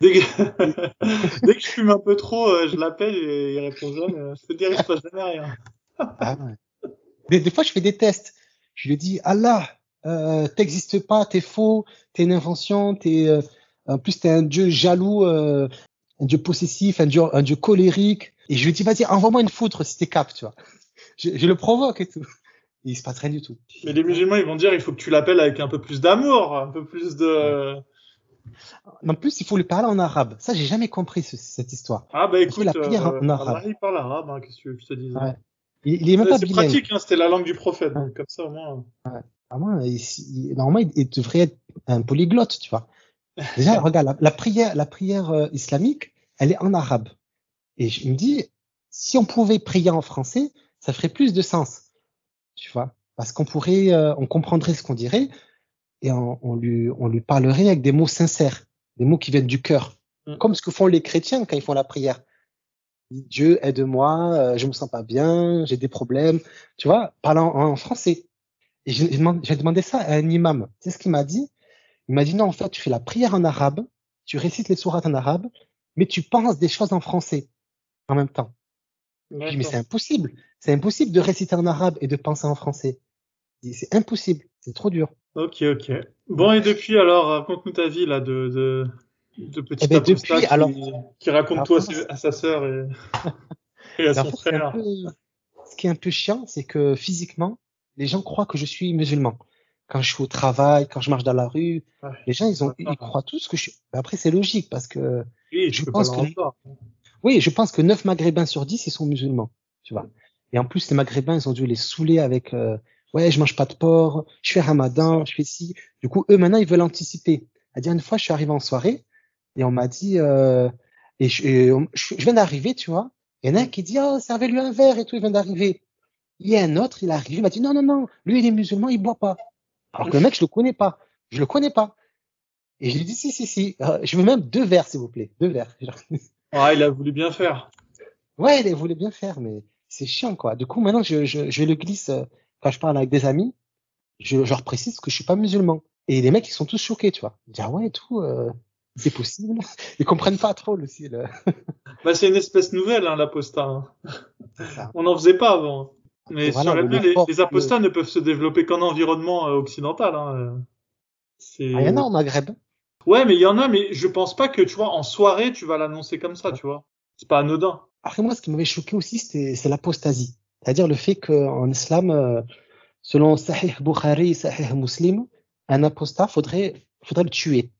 dès, que... [laughs] dès que je fume un peu trop, euh, je l'appelle et il répond jamais. Je te dire, il se passe jamais rien. ah, ouais. des, des fois, je fais des tests. Je lui dis, Allah, euh, t'existes pas, t'es faux, t'es une invention, t'es euh, en plus t'es un dieu jaloux, euh, un dieu possessif, un dieu, un dieu colérique. Et je lui dis vas-y envoie-moi une foutre si t'es cap, tu vois. Je, je, le provoque et tout. Et il se passe rien du tout. Mais les musulmans ils vont dire il faut que tu l'appelles avec un peu plus d'amour, un peu plus de. En plus, il faut lui parler en arabe. Ça, j'ai jamais compris ce, cette histoire. Ah bah écoute, la prière euh, en arabe. il parle arabe, hein, qu'est-ce que je te dis ouais. Il, il est même pas C'est pratique, hein, c'était la langue du prophète, donc comme ça au moins. Ouais. Ah, moi, il, il, normalement, il, devrait être un polyglotte, tu vois. Déjà, [laughs] regarde, la, la, prière, la prière euh, islamique, elle est en arabe. Et je me dis, si on pouvait prier en français, ça ferait plus de sens, tu vois, parce qu'on pourrait, euh, on comprendrait ce qu'on dirait et on, on, lui, on lui parlerait avec des mots sincères, des mots qui viennent du cœur, mm. comme ce que font les chrétiens quand ils font la prière. Dieu aide-moi, euh, je me sens pas bien, j'ai des problèmes, tu vois, parlant en, en français. Et j'ai demandé, demandé ça à un imam. C'est ce qu'il m'a dit? Il m'a dit non, en fait, tu fais la prière en arabe, tu récites les sourates en arabe, mais tu penses des choses en français en même temps. Je dis, mais c'est impossible. C'est impossible de réciter en arabe et de penser en français. C'est impossible. C'est trop dur. Ok, ok. Bon, et depuis, alors, raconte-nous ta vie, là, de, de, de petit eh ben, depuis, qui, alors, qui raconte toi à sa sœur et, et à [laughs] son frère. Peu, ce qui est un peu chiant, c'est que physiquement, les gens croient que je suis musulman. Quand je suis au travail, quand je marche dans la rue, ouais, les gens ils ont ils croient tous que je suis. Après c'est logique parce que oui, je pense que oui, je pense que 9 maghrébins sur 10 ils sont musulmans, tu vois. Et en plus les maghrébins ils ont dû les saouler avec euh, ouais, je mange pas de porc, je fais ramadan, je fais ci. Du coup eux maintenant ils veulent anticiper. À dire une fois je suis arrivé en soirée Et on m'a dit, euh, et, je, et on- je- je viens d'arriver, tu vois. Il y en a un qui dit, oh, servez-lui un verre et tout, il vient d'arriver. Il y a un autre, il arrive, il m'a dit, non, non, non, lui, il est musulman, il boit pas. Alors que le mec, je le connais pas. Je le connais pas. Et je lui ai dit, si, si, si, euh, je veux même deux verres, s'il vous plaît. Deux verres. [laughs] Ouais, il a voulu bien faire. Ouais, il voulait bien faire, mais c'est chiant, quoi. Du coup, maintenant, je, je, je le glisse euh, quand je parle avec des amis. Je, je leur précise que je suis pas musulman. Et les mecs, ils sont tous choqués, tu vois. Ils disent, ah ouais, et tout, euh, c'est possible. [laughs] Ils comprennent pas trop aussi. Le... Bah, c'est une espèce nouvelle, hein, l'apostat. hein. On n'en faisait pas avant. Mais Voilà, sur la le les, apostats ne peuvent se développer qu'en environnement euh, occidental. Hein. euh. Ah, il y en a au Maghreb. Ouais, mais il y en a, mais je pense pas que, tu vois, en soirée, tu vas l'annoncer comme ça, tu vois. C'est pas anodin. Après, moi, ce qui m'avait choqué aussi, c'est l'apostasie. C'est-à-dire le fait qu'en islam, euh, selon Sahih Bukhari, Sahih Muslim, un apostat, faudrait, faudrait le tuer.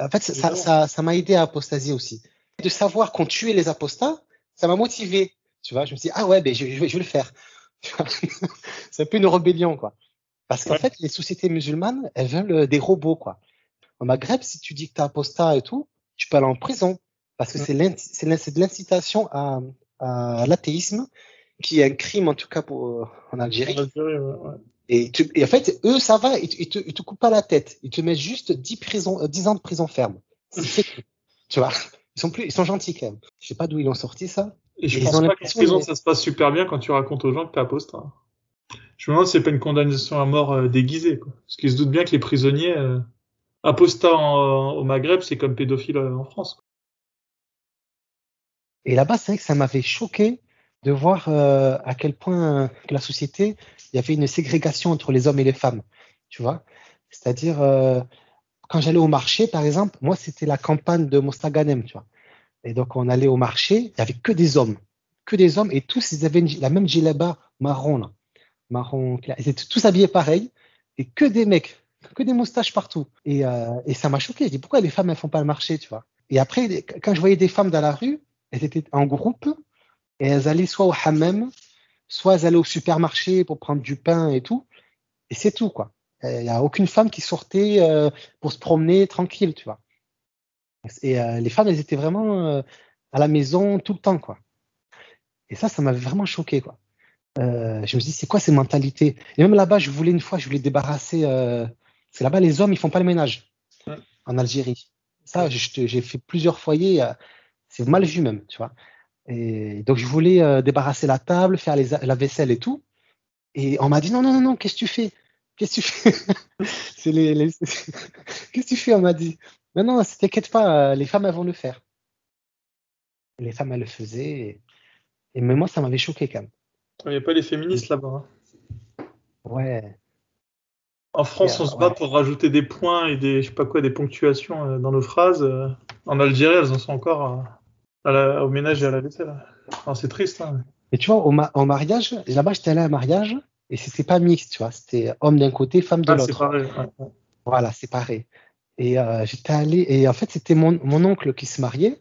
En fait, ça, ça, ça, ça m'a aidé à apostasier aussi. De savoir qu'on tuait les apostats, ça m'a motivé. Tu vois, je me suis dit, ah ouais, ben, je, je vais, je vais le faire. [laughs] C'est un peu une rébellion, quoi. Parce qu'en Ouais. fait, les sociétés musulmanes, elles veulent euh, des robots, quoi. Au Maghreb, si tu dis que t'es apostat et tout, tu peux aller en prison. Parce que Ouais. c'est de l'incitation à, à l'athéisme, qui est un crime, en tout cas, pour, euh, en Algérie. En Algérie, ouais, ouais. Et, tu- et en fait, eux, ça va, ils, te- ils te, ils te coupent pas la tête. Ils te mettent juste 10, prison, euh, 10 ans de prison ferme. C'est. [laughs] Tu vois? Ils sont, plus, ils sont gentils quand même. Je sais pas d'où ils ont sorti ça. Et je pense pas qu'en prison, de- ça se passe super bien quand tu racontes aux gens que t'es apostat. Je me demande si c'est pas une condamnation à mort euh, déguisée, quoi. Parce qu'ils se doutent bien que les prisonniers, euh, apostats en- au Maghreb, c'est comme pédophiles euh, en France. quoi. Et là-bas, c'est vrai que ça m'avait choqué de voir euh, à quel point que la société, il y avait une ségrégation entre les hommes et les femmes. Tu vois C'est-à-dire, quand j'allais au marché, par exemple, moi, c'était la campagne de Mostaganem, tu vois. Et donc, on allait au marché, il y avait que des hommes. Que des hommes, et tous, ils avaient la même djellaba marron. Marron clair. Ils étaient tous habillés pareil, et que des mecs, que des moustaches partout. Et, euh, et ça m'a choqué. Je dis, pourquoi les femmes, elles font pas le marché, tu vois? Et après, quand je voyais des femmes dans la rue, elles étaient en groupe, et elles allaient soit au hammam, soit elles allaient au supermarché pour prendre du pain et tout. Et c'est tout, quoi. Il n'y a aucune femme qui sortait euh, pour se promener tranquille, tu vois. Et euh, les femmes, elles étaient vraiment euh, à la maison tout le temps, quoi. Et ça, ça m'avait vraiment choqué, quoi. Euh, je me dis, c'est quoi ces mentalités? Et même là-bas, je voulais une fois, je voulais débarrasser. C'est là-bas, les hommes, ils font pas le ménage Ouais. en Algérie. Ça, j'ai fait plusieurs foyers. c'est mal vu même, tu vois. Et donc, je voulais débarrasser la table, faire les, la vaisselle et tout. Et on m'a dit, non, non, non, non, qu'est-ce que tu fais? Qu'est-ce que tu fais? [laughs] C'est les, les- [laughs] Qu'est-ce que tu fais? On m'a dit. Non, non, t'inquiète pas, euh, les femmes, elles vont le faire. Les femmes, elles le faisaient. Et, et même moi, ça m'avait choqué quand même. Il n'y a pas les féministes là-bas. hein. Ouais. En France, on se bat ouais. pour rajouter des points et des, je sais pas quoi, des ponctuations euh, dans nos phrases. euh. En Algérie, elles en sont encore à- à la- au ménage et à la vaisselle. Enfin, c'est triste. Hein. Et tu vois, au, ma- au mariage, là-bas, j'étais allé à un mariage et c'était pas mixte, tu vois. C'était homme d'un côté, femme de Ah, c'est l'autre. ouais. Voilà, séparé. Et euh, j'étais allé, et en fait, c'était mon, mon oncle qui se mariait.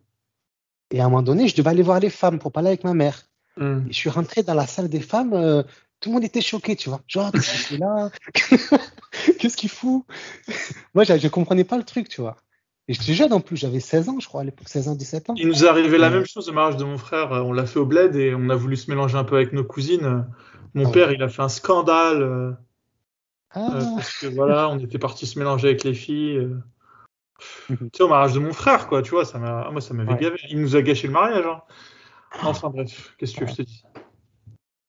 Et à un moment donné, je devais aller voir les femmes pour parler avec ma mère. Hmm. Et je suis rentré dans la salle des femmes, euh, tout le monde était choqué, tu vois. Genre, qu'est-ce qu'il là [laughs] Qu'est-ce qu'il fout [laughs] Moi, je, je comprenais pas le truc, tu vois. Et j'étais jeune en plus, j'avais 16 ans, je crois, à l'époque, 16 ans, 17 ans. Il nous est arrivé la même chose au mariage de mon frère. On l'a fait au bled et on a voulu se mélanger un peu avec nos cousines. Mon Ah ouais. père, il a fait un scandale euh, Ah, euh, parce que voilà, on était partis se mélanger avec les filles. euh. Mhm. Tu sais, au mariage de mon frère, quoi. Tu vois, ça m'a, moi, ça m'avait Ouais. gavé. Il nous a gâché le mariage. Hein. Enfin bref, qu'est-ce que que je te dis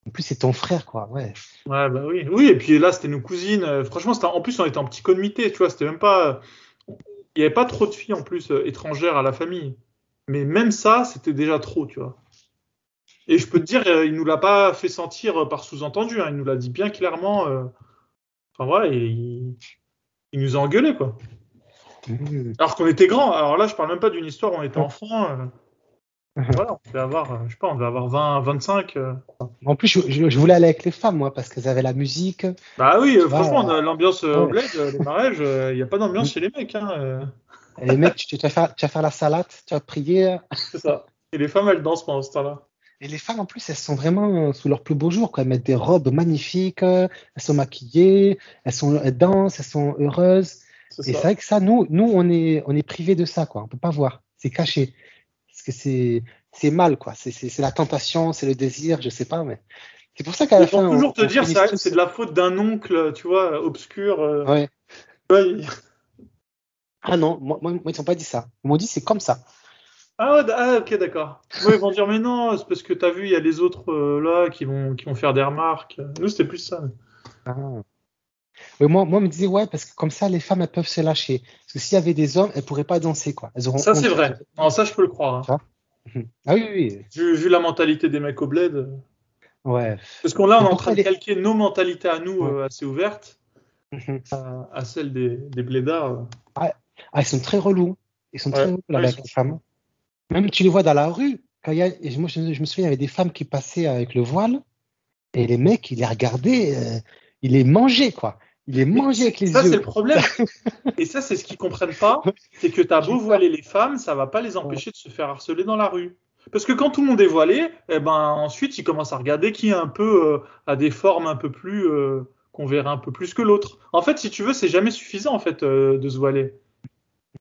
en plus, c'est ton frère, quoi, ouais. Ouais, bah oui. Oui, et puis là, c'était nos cousines. Euh, Franchement, c'était en plus, on était en petit comité, tu vois. C'était même pas. Il n'y avait pas trop de filles en plus euh, étrangères à la famille. Mais même ça, c'était déjà trop, tu vois. Et je peux te dire, euh, il nous l'a pas fait sentir euh, par sous-entendu. hein. Il nous l'a dit bien clairement. euh. Enfin voilà, il... il nous a engueulé, quoi. Alors qu'on était grands. Alors là, je parle même pas d'une histoire où on était enfant. euh. Voilà, on devait avoir, euh, je sais pas, on devait avoir 20, 25. euh. En plus, je, je- je voulais aller avec les femmes, moi, parce qu'elles avaient la musique. Bah oui, euh, vois, franchement, l'ambiance au bled, les mariages, il n'y a pas d'ambiance [laughs] chez les mecs. Hein, les mecs, tu, tu vas faire, tu vas faire la salade, tu vas prier. C'est ça. Et les femmes, elles dansent pendant ce temps-là. Et les femmes, en plus, elles sont vraiment sous leur plus beau jour, quoi. Elles mettent des robes magnifiques, euh, elles sont maquillées, elles, sont, elles dansent, elles sont heureuses. Et c'est vrai que ça, nous, nous, on est, on est privé de ça, quoi. On peut pas voir. C'est caché. Parce que c'est, c'est mal, quoi. C'est la tentation, c'est le désir, je sais pas, mais c'est pour ça qu'à la fin. On toujours te dire, c'est de la faute d'un oncle, tu vois, obscur. Euh. Ouais. Ah non, moi, moi, ils m'ont pas dit ça. Ils m'ont dit c'est comme ça. Ah, ah ok, d'accord. ils vont dire, mais non, c'est parce que tu as vu, il y a les autres euh, là qui vont, qui vont faire des remarques. Nous, c'était plus ça. Ah. moi, moi, me disais, ouais, parce que comme ça, les femmes, elles peuvent se lâcher. Parce que s'il y avait des hommes, elles pourraient pas danser, quoi. Elles auront ça, c'est vrai. Non, ça, je peux le croire. Hein. Ah oui, oui. Vu, la mentalité des mecs au bled. Euh. Ouais. Parce qu'on là, on est en train de calquer nos mentalités à nous euh, assez ouvertes mhm. à, celles des, des blédards. Ah, ah, ils sont très relous. Ils sont très relous avec les femmes. Même tu les vois dans la rue. Quand il y a, moi, je, me souviens, il y avait des femmes qui passaient avec le voile et les mecs, ils les regardaient, euh, ils les mangeaient, quoi. Ils les mangeaient avec les ça, yeux. Ça, c'est le problème. [laughs] et ça, c'est ce qu'ils comprennent pas. C'est que tu as beau voiler les femmes, ça va pas les empêcher de se faire harceler dans la rue. Parce que quand tout le monde est voilé, eh ben, ensuite, ils commencent à regarder qui est un peu euh, a des formes un peu plus euh, qu'on verrait un peu plus que l'autre. En fait, si tu veux, c'est jamais suffisant en fait de se voiler.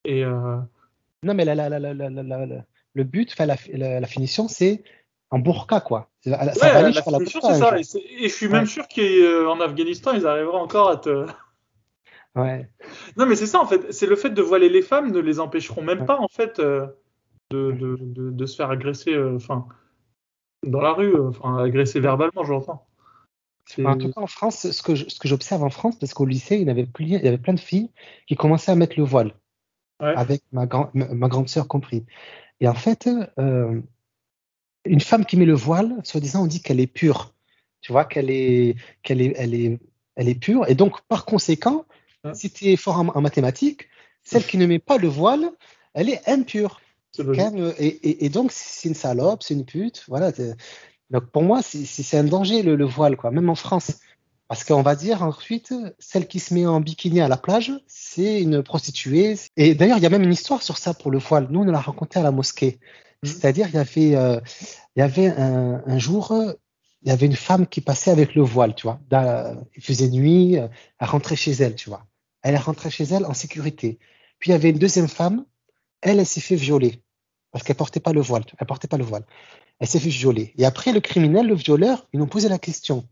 Et non, mais la, la, la, le but, la, la, finition, c'est en burqa, quoi. Ça ouais, la, finition, c'est ça. Et, je suis même sûr qu'en Afghanistan, ils arriveront encore à te. [laughs] Ouais. Non, mais c'est ça, en fait. C'est le fait de voiler les femmes ne les empêcheront même pas, en fait, euh, de, de, de, se faire agresser, euh, enfin, dans la rue, euh, enfin, agresser verbalement, j'entends. En tout cas, en France, ce que, ce que j'observe en France, parce qu'au lycée, il y, avait il y avait plein de filles qui commençaient à mettre le voile avec ma, grand, ma, grande sœur compris. Et en fait, euh, une femme qui met le voile, soi-disant, on dit qu'elle est pure. Tu vois, qu'elle est, qu'elle est, elle est, elle est pure. Et donc, par conséquent, si tu es fort en, mathématiques, celle qui ne met pas le voile, elle est impure. Et, et, donc, c'est une salope, c'est une pute. Voilà. Donc, pour moi, c'est un danger le, le, voile, quoi. Même en France. Parce qu'on va dire ensuite, celle qui se met en bikini à la plage, c'est une prostituée. Et d'ailleurs, il y a même une histoire sur ça pour le voile. Nous, on l'a raconté à la mosquée. Mmh. C'est-à-dire, il y avait, euh, il y avait un, un, jour, il y avait une femme qui passait avec le voile, tu vois. Il faisait nuit, elle rentrait chez elle, tu vois. Elle est rentrée chez elle en sécurité. Puis il y avait une deuxième femme, elle, elle s'est fait violer parce qu'elle portait pas le voile. Elle portait pas le voile. Elle s'est fait violer. Et après, le criminel, le violeur, ils nous posé la question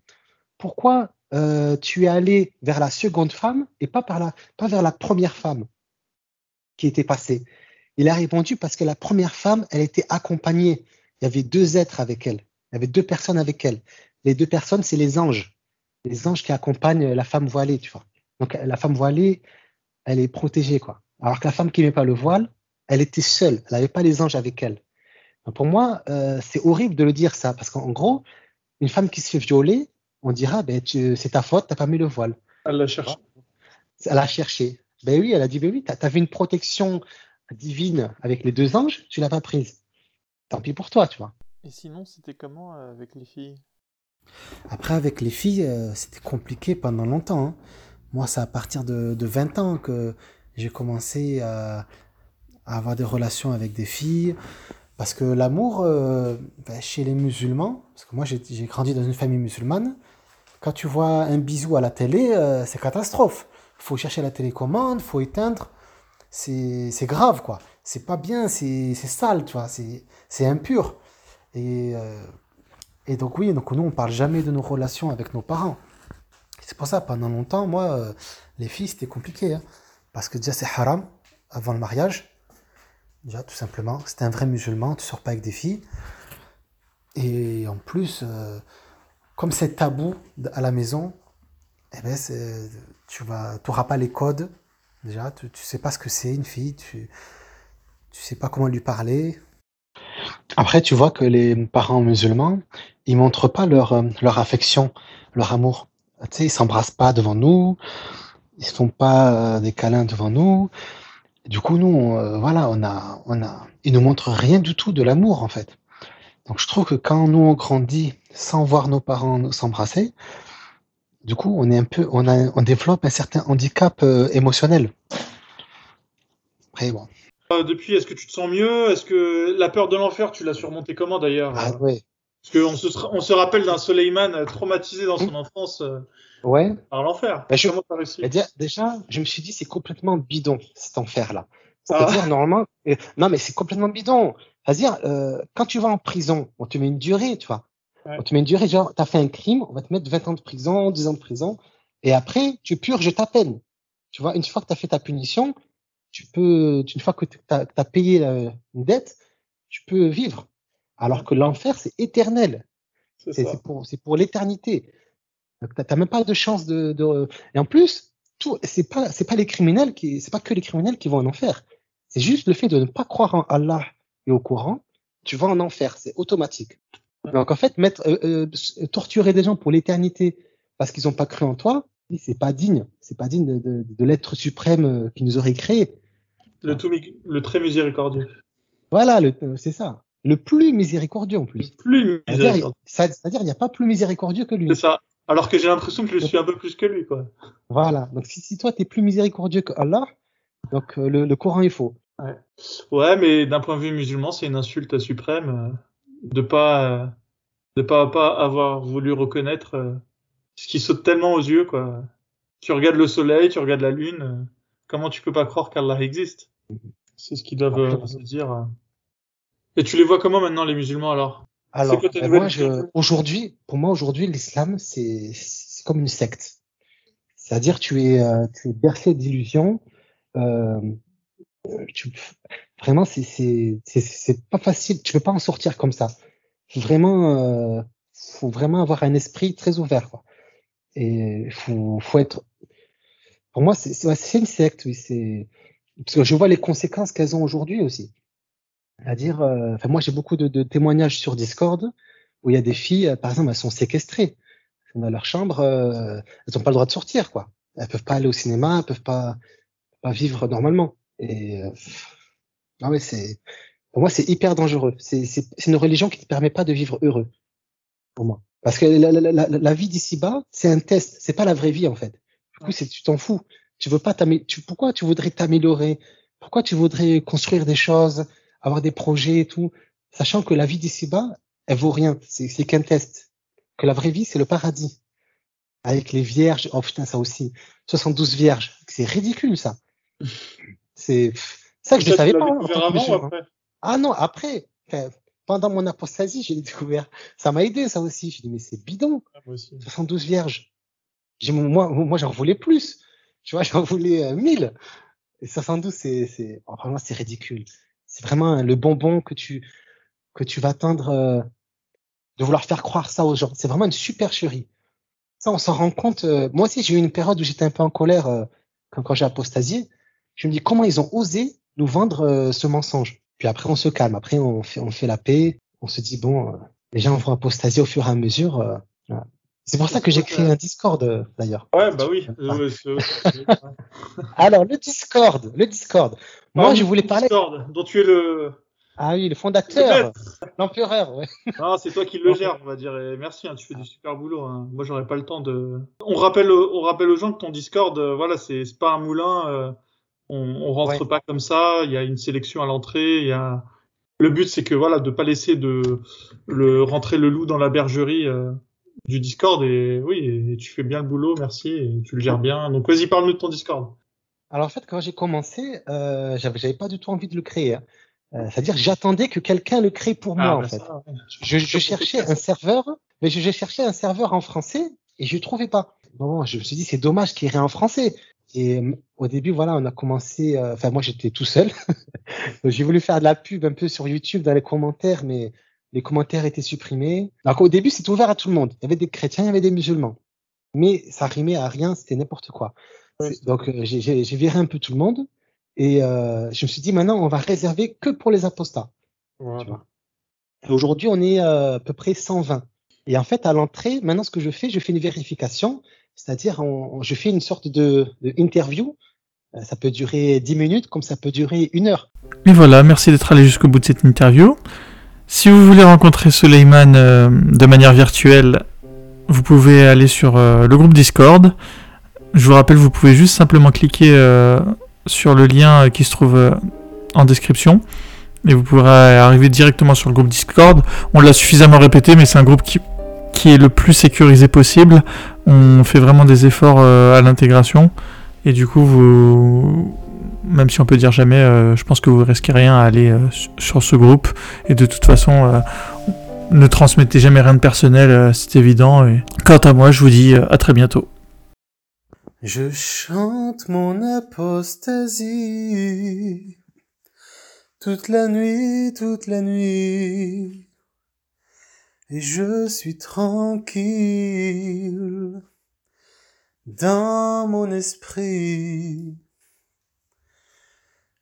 pourquoi euh, tu es allé vers la seconde femme et pas, par pas vers la première femme qui était passée Il a répondu parce que la première femme, elle était accompagnée. Il y avait deux êtres avec elle. Il y avait deux personnes avec elle. Les deux personnes, c'est les anges. Les anges qui accompagnent la femme voilée, tu vois. Donc la femme voilée, elle est protégée, quoi. Alors que la femme qui met pas le voile, elle était seule. Elle n'avait pas les anges avec elle. pour moi, euh, c'est horrible de le dire ça, parce qu'en gros, une femme qui se fait violer, on dira, ben, c'est ta faute, t'as pas mis le voile. Elle l'a cherché. Elle a cherché. Ben oui, elle a dit, ben oui, t'avais une protection divine avec les deux anges, tu l'as pas prise. Tant pis pour toi, tu vois. Et sinon, c'était comment euh, avec les filles? Après, avec les filles, euh, c'était compliqué pendant longtemps. Hein. Moi, c'est à partir de, 20 ans que j'ai commencé à, avoir des relations avec des filles. Parce que l'amour, euh, ben, chez les musulmans, parce que moi j'ai grandi dans une famille musulmane, quand tu vois un bisou à la télé, euh, c'est catastrophe. Faut chercher la télécommande, faut éteindre. C'est grave, quoi. C'est pas bien, c'est sale, tu vois. C'est impur. Et, euh, et donc, oui, donc nous, on parle jamais de nos relations avec nos parents. C'est pour ça, pendant longtemps, moi, euh, les filles, c'était compliqué. Hein. parce que déjà, c'est haram avant le mariage. Déjà, tout simplement. C'était un vrai musulman, tu sors pas avec des filles. Et en plus, comme c'est tabou à la maison, eh ben tu n'auras pas les codes. Déjà, tu ne sais pas ce que c'est une fille, tu ne sais pas comment lui parler. Après, tu vois que les parents musulmans, ils montrent pas leur, euh, leur affection, leur amour. Tu sais, ils s'embrassent pas devant nous, ils font pas euh, des câlins devant nous. Du coup, nous, euh, voilà, on a, on a, ils nous montrent rien du tout de l'amour en fait. Donc je trouve que quand nous on grandit sans voir nos parents s'embrasser, du coup on est un peu, on, a, on développe un certain handicap euh, émotionnel. Après bon. Euh, depuis, est-ce que tu te sens mieux? Est-ce que la peur de l'enfer, tu l'as surmontée comment d'ailleurs? Ah ouais. Parce qu'on se, on se rappelle d'un Soleiman traumatisé dans son enfance Ouais. par l'enfer. Bah, je- Et déjà, je me suis dit, c'est complètement bidon, cet enfer-là. Ah. C'est-à-dire, normalement, euh, non, mais c'est complètement bidon. C'est-à-dire, euh, quand tu vas en prison, on te met une durée, tu vois. Ouais. On te met une durée, genre, t'as fait un crime, on va te mettre 20 ans de prison, 10 ans de prison, et après, tu purges ta peine. Tu vois, une fois que t'as fait ta punition, tu peux, une fois que t'as as payé une dette, tu peux vivre. Alors que l'enfer, c'est éternel. C'est pour, pour l'éternité. T'as même pas de chance de, de... Et en plus, tout, c'est pas, c'est pas les criminels qui, c'est pas que les criminels qui vont en enfer. C'est juste le fait de ne pas croire en Allah et au Coran, tu vas en enfer, c'est automatique. Donc en fait, mettre, euh, euh, torturer des gens pour l'éternité parce qu'ils ont pas cru en toi, c'est pas digne. C'est pas digne de, de, de l'être suprême euh, qui nous aurait créé. Le, tout, le très miséricordieux. Voilà, le- euh, c'est ça. Le plus miséricordieux en Le plus. plus C'est-à-dire, miséricordieux. c'est-à-dire, il n'y a pas plus miséricordieux que lui. C'est ça. Alors que j'ai l'impression que je suis un peu plus que lui, quoi. Voilà. Donc si, si toi t'es plus miséricordieux que Allah, donc euh, le, le Coran est faux. Ouais, mais d'un point de vue musulman, c'est une insulte suprême de pas de pas pas avoir voulu reconnaître euh, ce qui saute tellement aux yeux, quoi. Tu regardes le soleil, tu regardes la lune, euh, comment tu peux pas croire qu'Allah existe? C'est ce qu'ils doivent se dire. euh. Et tu les vois comment maintenant les musulmans alors? Alors ben, moi, je, aujourd'hui, pour moi aujourd'hui, l'islam c'est c'est comme une secte. C'est-à-dire tu es tu es bercé d'illusions. Euh, tu, vraiment c'est c'est pas facile. Tu peux pas en sortir comme ça. Vraiment euh, faut vraiment avoir un esprit très ouvert. Quoi. Et faut faut être. Pour moi c'est ouais, une secte. Oui, c'est parce que je vois les conséquences qu'elles ont aujourd'hui aussi. C'est-à-dire, euh, enfin moi j'ai beaucoup de, de témoignages sur Discord où il y a des filles, euh, par exemple, elles sont séquestrées dans leur chambre, euh, elles n'ont pas le droit de sortir, quoi. Elles peuvent pas aller au cinéma, elles peuvent pas pas vivre normalement. Et euh, non mais c'est pour moi c'est hyper dangereux. C'est c'est c'est une religion qui ne te permet pas de vivre heureux pour moi. Parce que la, la, la, la- vie d'ici-bas, c'est un test, c'est pas la vraie vie en fait. Du coup, c'est tu t'en fous. Tu veux pas t'amé- tu pourquoi tu voudrais t'améliorer? Pourquoi tu voudrais construire des choses, avoir des projets et tout, sachant que la vie d'ici-bas, elle vaut rien. C'est c'est qu'un test. Que la vraie vie, c'est le paradis. Avec les vierges. Oh putain, ça aussi. 72 vierges. C'est ridicule, ça. [laughs] C'est ça que je ne savais pas. avant après? Ah non, après. Pendant mon apostasie, j'ai découvert. Ça m'a aidé, ça aussi. Je dis, mais c'est bidon. Ah, Moi aussi. 72 vierges. J'ai, moi, moi, j'en voulais plus. Tu vois, [laughs] j'en voulais euh, 1000. Et 72, c'est, c'est, oh, vraiment, c'est ridicule. C'est vraiment le bonbon que tu, que tu vas atteindre, euh, de vouloir faire croire ça aux gens. C'est vraiment une supercherie. Ça, on s'en rend compte. euh, moi aussi, j'ai eu une période où j'étais un peu en colère euh, quand, quand j'ai apostasié. Je me dis comment ils ont osé nous vendre euh, ce mensonge. Puis après, on se calme. Après, on fait, on fait la paix. On se dit bon, euh, les gens vont apostasier au fur et à mesure. euh, voilà. C'est pour ça que j'ai créé un Discord d'ailleurs. Ouais, bah oui. Ah. [laughs] Alors le Discord, le Discord. Moi, je voulais parler. Discord, dont tu es le. Ah oui, le fondateur, l'empereur. Ouais. Non, [laughs] c'est toi qui le gères, on va dire. Et merci, hein, tu fais du super boulot. Hein. Moi, j'aurais pas le temps de. On rappelle, on rappelle aux gens que ton Discord, euh, voilà, c'est c'est pas un moulin. euh, on, on rentre Ouais. pas comme ça. Il y a une sélection à l'entrée. Il y a. Le but, c'est que voilà, de pas laisser de le rentrer le loup dans la bergerie euh, du Discord. Et oui, et tu fais bien le boulot, merci. Et tu le gères bien. Donc, vas-y, parle-nous de ton Discord. Alors en fait, quand j'ai commencé, euh, j'avais, j'avais pas du tout envie de le créer. hein. Euh, C'est-à-dire, j'attendais que quelqu'un le crée pour moi Ah, en bah, fait. ça, ouais. Je, je cherchais un serveur, mais je, je cherchais un serveur en français et je trouvais pas. Bon, je me suis dit c'est dommage qu'il y ait en français. Et euh, au début, voilà, on a commencé. euh, Enfin, moi, j'étais tout seul. [laughs] J'ai voulu faire de la pub un peu sur YouTube dans les commentaires, mais les commentaires étaient supprimés. Donc au début, c'était ouvert à tout le monde. Il y avait des chrétiens, il y avait des musulmans, mais ça rimait à rien. C'était n'importe quoi. Donc euh, j'ai- viré un peu tout le monde et euh, je me suis dit maintenant, on va réserver que pour les apostats. Voilà. Aujourd'hui, on est euh, à peu près 120. Et en fait, à l'entrée, maintenant, ce que je fais, je fais une vérification, c'est-à-dire, je fais une sorte de, interview. Euh, Ça peut durer 10 minutes, comme ça peut durer une heure. Et voilà, merci d'être allé jusqu'au bout de cette interview. Si vous voulez rencontrer Suleiman euh, de manière virtuelle, vous pouvez aller sur euh, le groupe Discord. Je vous rappelle, vous pouvez juste simplement cliquer sur le lien qui se trouve en description et vous pourrez arriver directement sur le groupe Discord. On l'a suffisamment répété, mais c'est un groupe qui, qui est le plus sécurisé possible. On fait vraiment des efforts euh, à l'intégration. Et du coup, vous, même si on peut dire jamais, euh, je pense que vous risquez rien à aller euh, sur ce groupe. Et de toute façon, ne transmettez jamais rien de personnel, c'est évident. Quant à moi, je vous dis à très bientôt. Je chante mon apostasie toute la nuit, toute la nuit, et je suis tranquille dans mon esprit.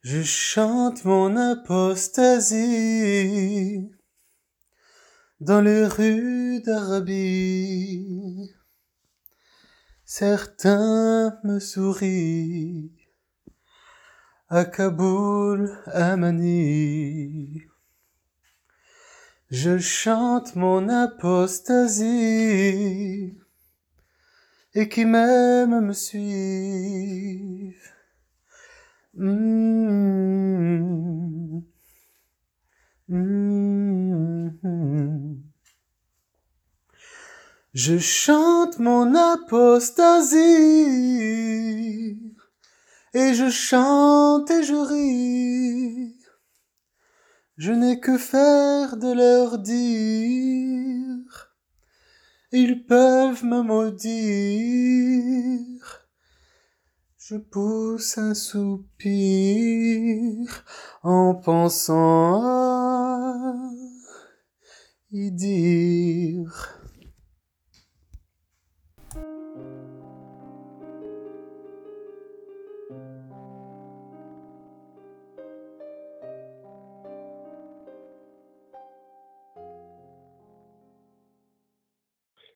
Je chante mon apostasie dans les rues d'Arabie. Certains me sourient à Kaboul, à Mani. Je chante mon apostasie et qui même me suivent. Mmh. Mmh. Je chante mon apostasie et je chante et je ris. Je n'ai que faire de leur dire. Ils peuvent me maudire. Je pousse un soupir en pensant à Idi.